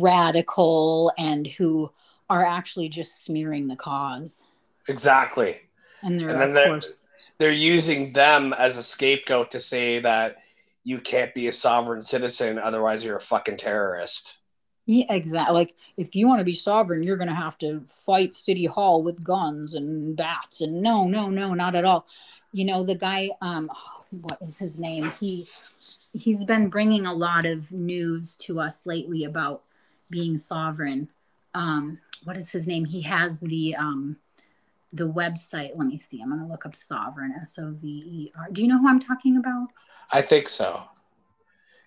radical and who are actually just smearing the cause. Exactly. And they're And then of they're- course They're using them as a scapegoat to say that you can't be a sovereign citizen, otherwise you're a fucking terrorist. Yeah, exactly. Like if you want to be sovereign, you're going to have to fight City Hall with guns and bats. And no, no, no, not at all. You know, the guy, um, what is his name? He he's been bringing a lot of news to us lately about being sovereign. Um, what is his name? He has the um, the website. Let me see. I'm to look up sovereign. S O V E R. Do you know who I'm talking about? I think so.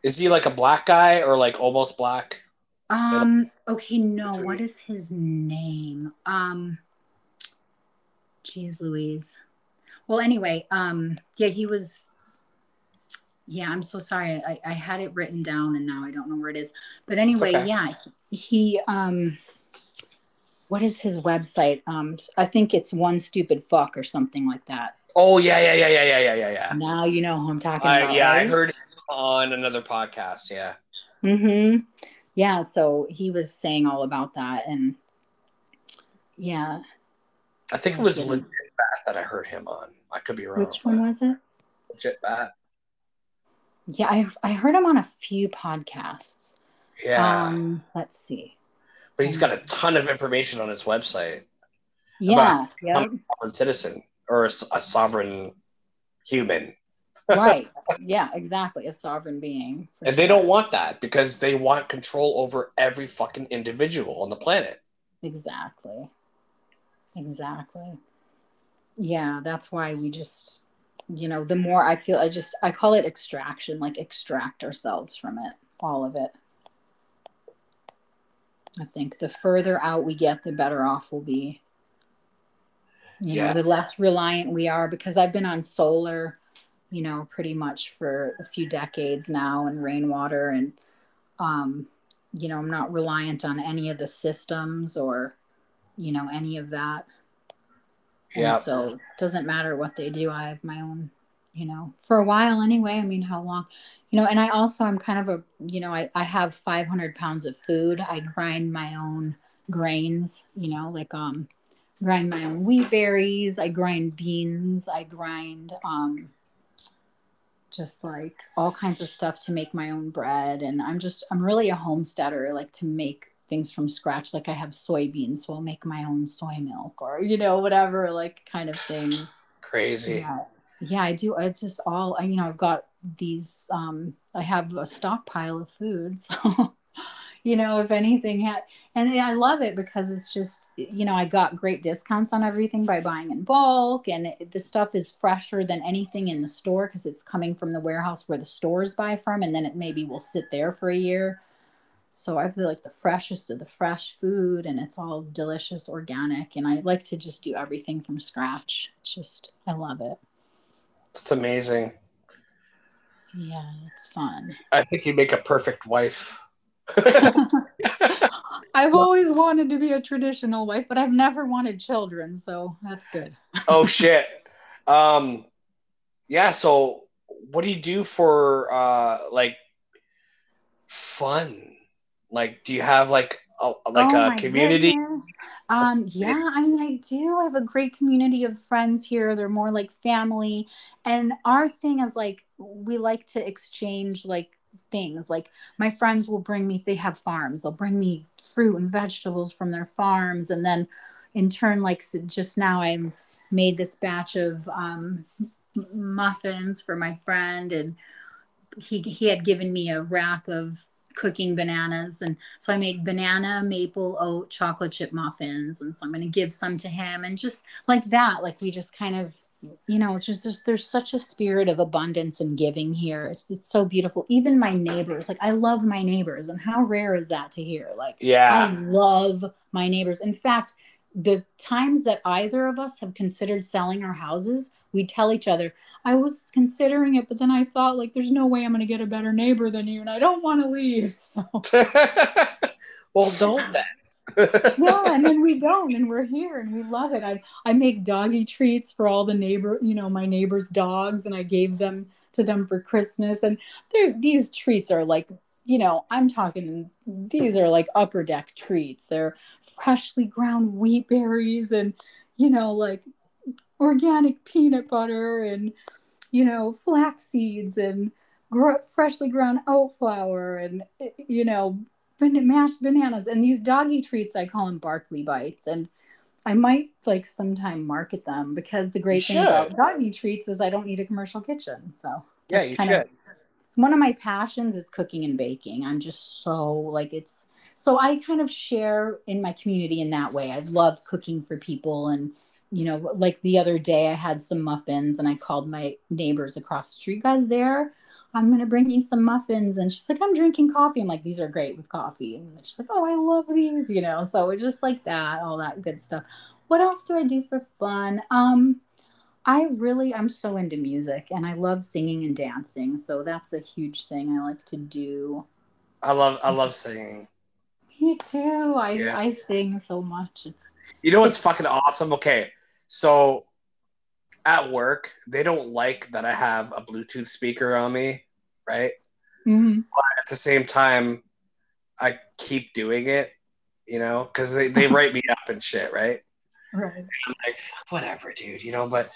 Is he like a black guy or like almost black? Um. Okay. No. Between- What is his name? Um. Jeez, Louise. Well, anyway. Um. Yeah, he was. Yeah, I'm so sorry. I, I had it written down and now I don't know where it is. But anyway, okay. yeah, he, he um. What is his website? Um, I think it's one stupid fuck or something like that. Oh yeah, yeah, yeah, yeah, yeah, yeah, yeah, yeah. Now you know who I'm talking I, about. yeah, I heard on another podcast. Yeah. Mm-hmm. Yeah, so he was saying all about that, and yeah, I think it was legit bat that I heard him on. I could be wrong. which one was it? Legit bat. Yeah, I I heard him on a few podcasts. Yeah, Um, let's see. but he's got a ton of information on his website. Yeah, yeah, Sovereign citizen or a sovereign human, right. [laughs] Yeah, exactly. A sovereign being. and they don't want that because they want control over every fucking individual on the planet. Exactly. Exactly. Yeah, that's why we just, you know, the more I feel, I just, I call it extraction, like extract ourselves from it, all of it. I think the further out we get, the better off we'll be. You Yeah. know, the less reliant we are because I've been on solar, you know, pretty much for a few decades now and rainwater and, um, you know, I'm not reliant on any of the systems or, you know, any of that. And Yeah, so it doesn't matter what they do. I have my own, you know, for a while anyway. I mean, how long, you know, and I also, I'm kind of a, you know, I, I have 500 pounds of food. I grind my own grains, you know, like, um, grind my own wheat berries. I grind beans. I grind, um, just like all kinds of stuff to make my own bread. And I'm just, I'm really a homesteader, like to make things from scratch. Like I have soybeans, so I'll make my own soy milk or, you know, whatever, like kind of thing. crazy. Yeah. Yeah, I do. It's just all, I, you know, I've got these, um, I have a stockpile of food. [laughs] So, you know, if anything had, and I love it because it's just, you know, I got great discounts on everything by buying in bulk and it, the stuff is fresher than anything in the store because it's coming from the warehouse where the stores buy from. And then it maybe will sit there for a year. So I have the, like the freshest of the fresh food and it's all delicious, organic. And I like to just do everything from scratch. It's just, I love it. It's amazing. Yeah, it's fun. I think you make a perfect wife. [laughs] [laughs] I've always wanted to be a traditional wife, but I've never wanted children, so that's good. [laughs] oh shit. Um, yeah. So, what do you do for uh like fun? Like, do you have like a like Oh a community? goodness. Um, yeah, I mean, I do. I have a great community of friends here. They're more like family. And our thing is like, we like to exchange like things. Like, my friends will bring me, they have farms, they'll bring me fruit and vegetables from their farms. And then in turn, like, just now I made this batch of um, muffins for my friend. And he, he had given me a rack of cooking bananas. And so i made banana maple oat chocolate chip muffins. And so i'm going to give some to him and just like that like we just kind of you know it's just, just there's such a spirit of abundance and giving here. It's, it's so beautiful. Even my neighbors like i love my neighbors and how rare is that to hear? Like yeah, I love my neighbors. In fact, the times that either of us have considered selling our houses, we tell each other, I was considering it, but then I thought, like, there's no way I'm going to get a better neighbor than you, and I don't want to leave. [laughs] So, [laughs] well, don't then. [laughs] yeah, and then we don't, and we're here, and we love it. I, I make doggy treats for all the neighbor, you know, my neighbors' dogs, and I gave them to them for Christmas. And these treats are like, you know, I'm talking, these are like upper deck treats. They're freshly ground wheat berries and, you know, like organic peanut butter and you know flax seeds and gr- freshly ground oat flour and eh, you know ban- mashed bananas and these doggy treats I call them Barkley bites and I might like sometime market them because the great You thing about doggy treats is I don't need a commercial kitchen. So Yeah, you kind should. of one of my passions is cooking and baking. I'm just so like it's so I kind of share in my community in that way. I love cooking for people and you know, like the other day I had some muffins and I called my neighbors across the street, guys there? I'm gonna bring you some muffins. And she's like, I'm drinking coffee. I'm like, these are great with coffee. And she's like, Oh, I love these, you know. So it's just like that, all that good stuff. What else do I do for fun? Um, I really I'm so into music and I love singing and dancing. So that's a huge thing I like to do. I love I love [laughs] singing. Me too. I Yeah. I sing so much. It's You know what's It's- fucking awesome? Okay, so at work they don't like that I have a Bluetooth speaker on me, right? At the same time, I keep doing it, you know, because they, they write me up and shit, right? [laughs] right. I'm like, whatever, dude, you know, but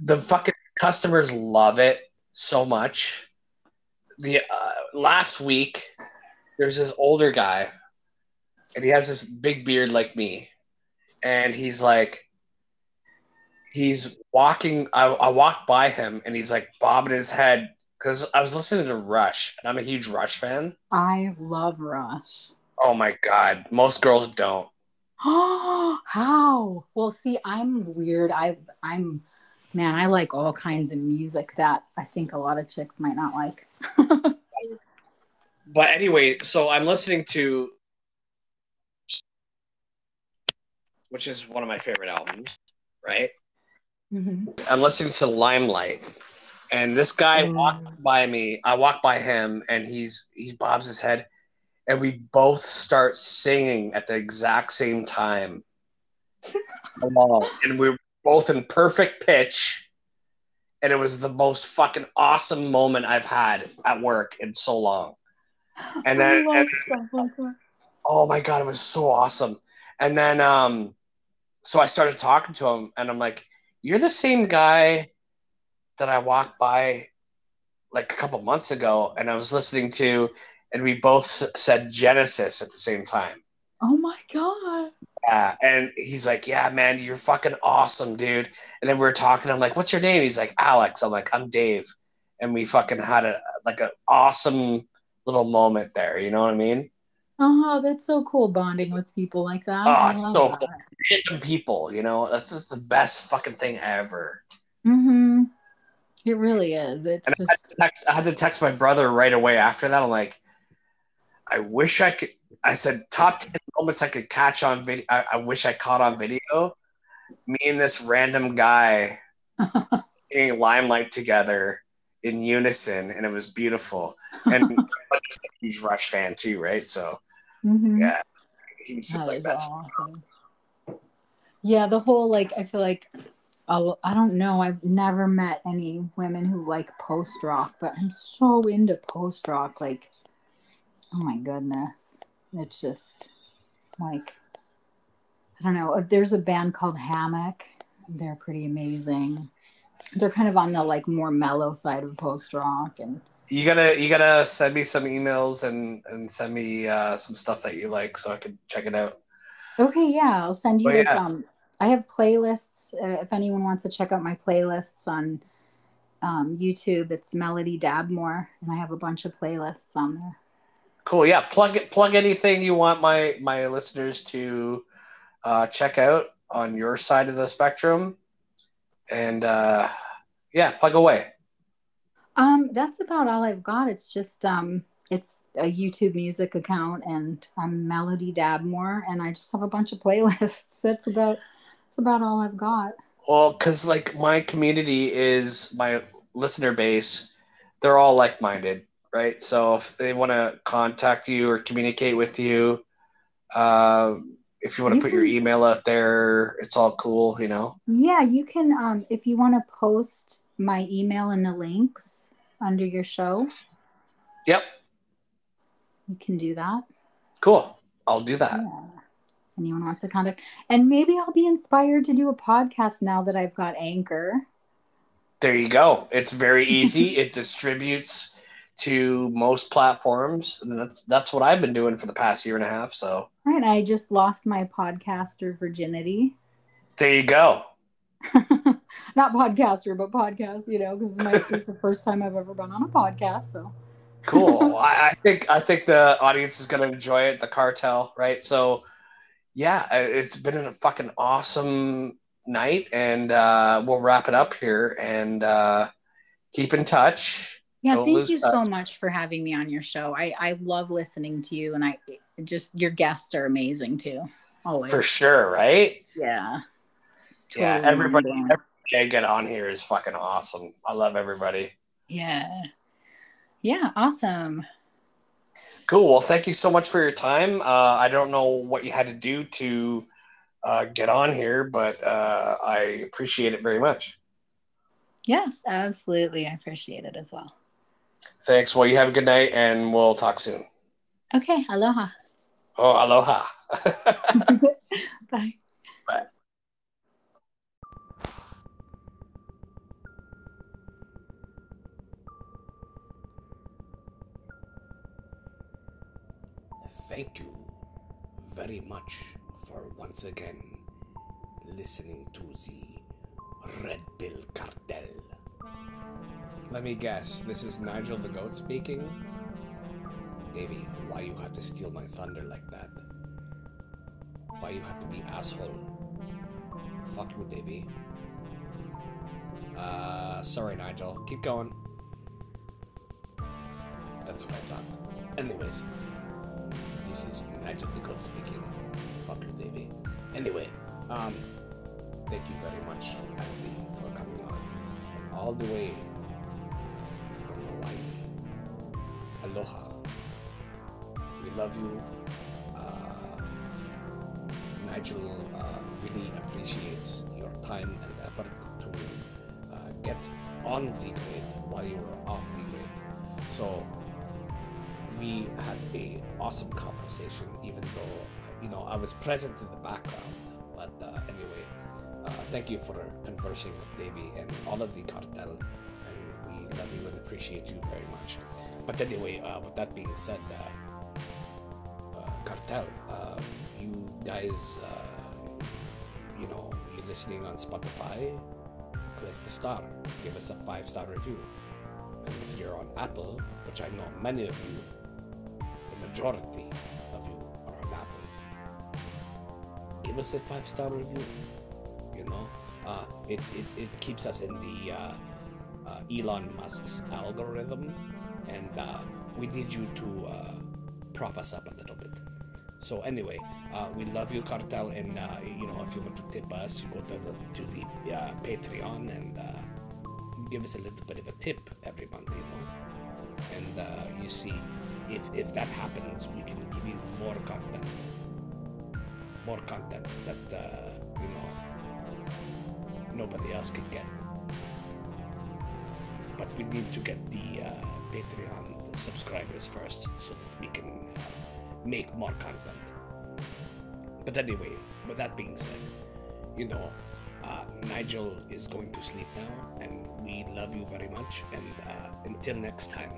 the fucking customers love it so much. The uh, last week, there's this older guy, and he has this big beard like me, and he's like, he's walking. I, I walked by him, and he's like bobbing his head because I was listening to Rush, and I'm a huge Rush fan. I love Rush. Oh my god, most girls don't. Oh, [gasps] how? Well, see, I'm weird. I I'm man, I like all kinds of music that I think a lot of chicks might not like. [laughs] But anyway, so I'm listening to, which is one of my favorite albums, right? Mhm. I'm listening to Limelight, and this guy Mm. walked by me. I walk by him, and he's he bobs his head, and we both start singing at the exact same time, [laughs] and we're both in perfect pitch. And it was the most fucking awesome moment I've had at work in so long. And then- and- stuff like that. oh my god it was so awesome and then um so i started talking to him and i'm like you're the same guy that i walked by like a couple months ago and i was listening to and we both said genesis at the same time Oh my god. yeah and he's like yeah man you're fucking awesome dude and then we are talking i'm like what's your name he's like alex i'm like i'm dave and we fucking had a like an awesome little moment there you know what i mean Oh, that's so cool bonding with people like that. Oh, it's so that. cool. Random people, you know, that's just the best fucking thing ever. Mm-hmm. It really is. It's And I had, just to text, I had to text my brother right away after that. I'm like, I wish I could. I said top ten moments I could catch on video. I, I wish I caught on video. Me and this random guy [laughs] getting limelight together in unison, and it was beautiful. And [laughs] I'm just a huge Rush fan too, right? So Mhm. yeah, he was just That like that's awesome. Yeah, the whole like I feel like I'll, I don't know. I've never met any women who like post rock, but I'm so into post rock. Like, oh my goodness, it's just like I don't know. There's a band called Hammock. They're pretty amazing. They're kind of on the like more mellow side of post rock, and you gotta you gotta send me some emails and and send me uh, some stuff that you like so I could check it out. Okay, yeah, I'll send you like yeah. um I have playlists. Uh, if anyone wants to check out my playlists on um, YouTube, it's Melody Dabmore, and I have a bunch of playlists on there. Cool. Yeah. Plug it. Plug anything you want my my listeners to uh, check out on your side of the spectrum, and uh, yeah, plug away. Um, that's about all I've got. It's just um, it's a YouTube music account, and I'm Melody Dabmore, and I just have a bunch of playlists. [laughs] That's about that's about all I've got. Well, because like my community is my listener base, they're all like minded, right? So if they want to contact you or communicate with you, uh, if you want to You put your email out there, it's all cool, you know. Yeah, you can um, if you want to post my email in the links under your show, Yep. You can do that. Cool. I'll do that. Yeah. anyone wants to contact. And maybe I'll be inspired to do a podcast now that I've got Anchor. There you go. It's very [laughs] easy. it distributes to most platforms. And that's that's what I've been doing for the past year and a half. So Right. I just lost my podcaster virginity. there you go. [laughs] Not podcaster, but podcast, you know, because this is the first time I've ever been on a podcast. So Cool. [laughs] I, I think I think the audience is going to enjoy it. The cartel, right? So, yeah, uh, it's been a fucking awesome night, and uh, we'll wrap it up here and uh, keep in touch. yeah, Don't thank you touch. so much for having me on your show. I, I love listening to you and I just your guests are amazing too. Always. For sure, right? Yeah. Yeah, everybody, amazing. everybody I get on here is fucking awesome. I love everybody. Yeah. Yeah, awesome. Cool. Well, thank you so much for your time. Uh, I don't know what you had to do to uh, get on here, but uh, I appreciate it very much. Yes, absolutely. I appreciate it as well. Thanks. Well, you have a good night, and we'll talk soon. Okay, aloha. Oh, aloha. [laughs] [laughs] Bye. Bye. Thank you very much for once again listening to the Red Bill Cartel. Let me guess, this is Nigel the Goat speaking? Davey, why you have to steal my thunder like that? Why you have to be asshole? Fuck you, Davey. Uh, sorry, Nigel. Keep going. That's what I thought. Anyways, this is Nigel Goat speaking. Fuck you, Davey. Anyway, um, thank you very much, Andy, for coming on all the way from Hawaii. Aloha. We love you. Uh, Nigel uh, really appreciates your time and effort to uh, get on the grid while you were off the grid. So we had a awesome conversation, even though you know I was present in the background. But uh, anyway, uh, thank you for conversing with Davey and all of the cartel, and we love you and appreciate you very much. But anyway, uh, with that being said, uh, uh, cartel, uh, you guys, you know, you're listening on Spotify. Click the star, give us a five star review. And if you're on Apple, which I know many of you, majority of you are Apple, give us a five star review. You know, uh, it, it, it keeps us in the uh, uh, Elon Musk's algorithm, and uh, we need you to uh, prop us up a little bit. So anyway, uh, we love you, Cartel, and you know if you want to tip us, you go to the to the Patreon and give us a little bit of a tip every month, you know. And you see, if if that happens, we can give you more content, more content that uh, you know nobody else can get. But we need to get the uh, Patreon subscribers first, so that we can uh, make more content. But anyway, with that being said, you know, uh, Nigel is going to sleep now, and we love you very much. And uh, until next time,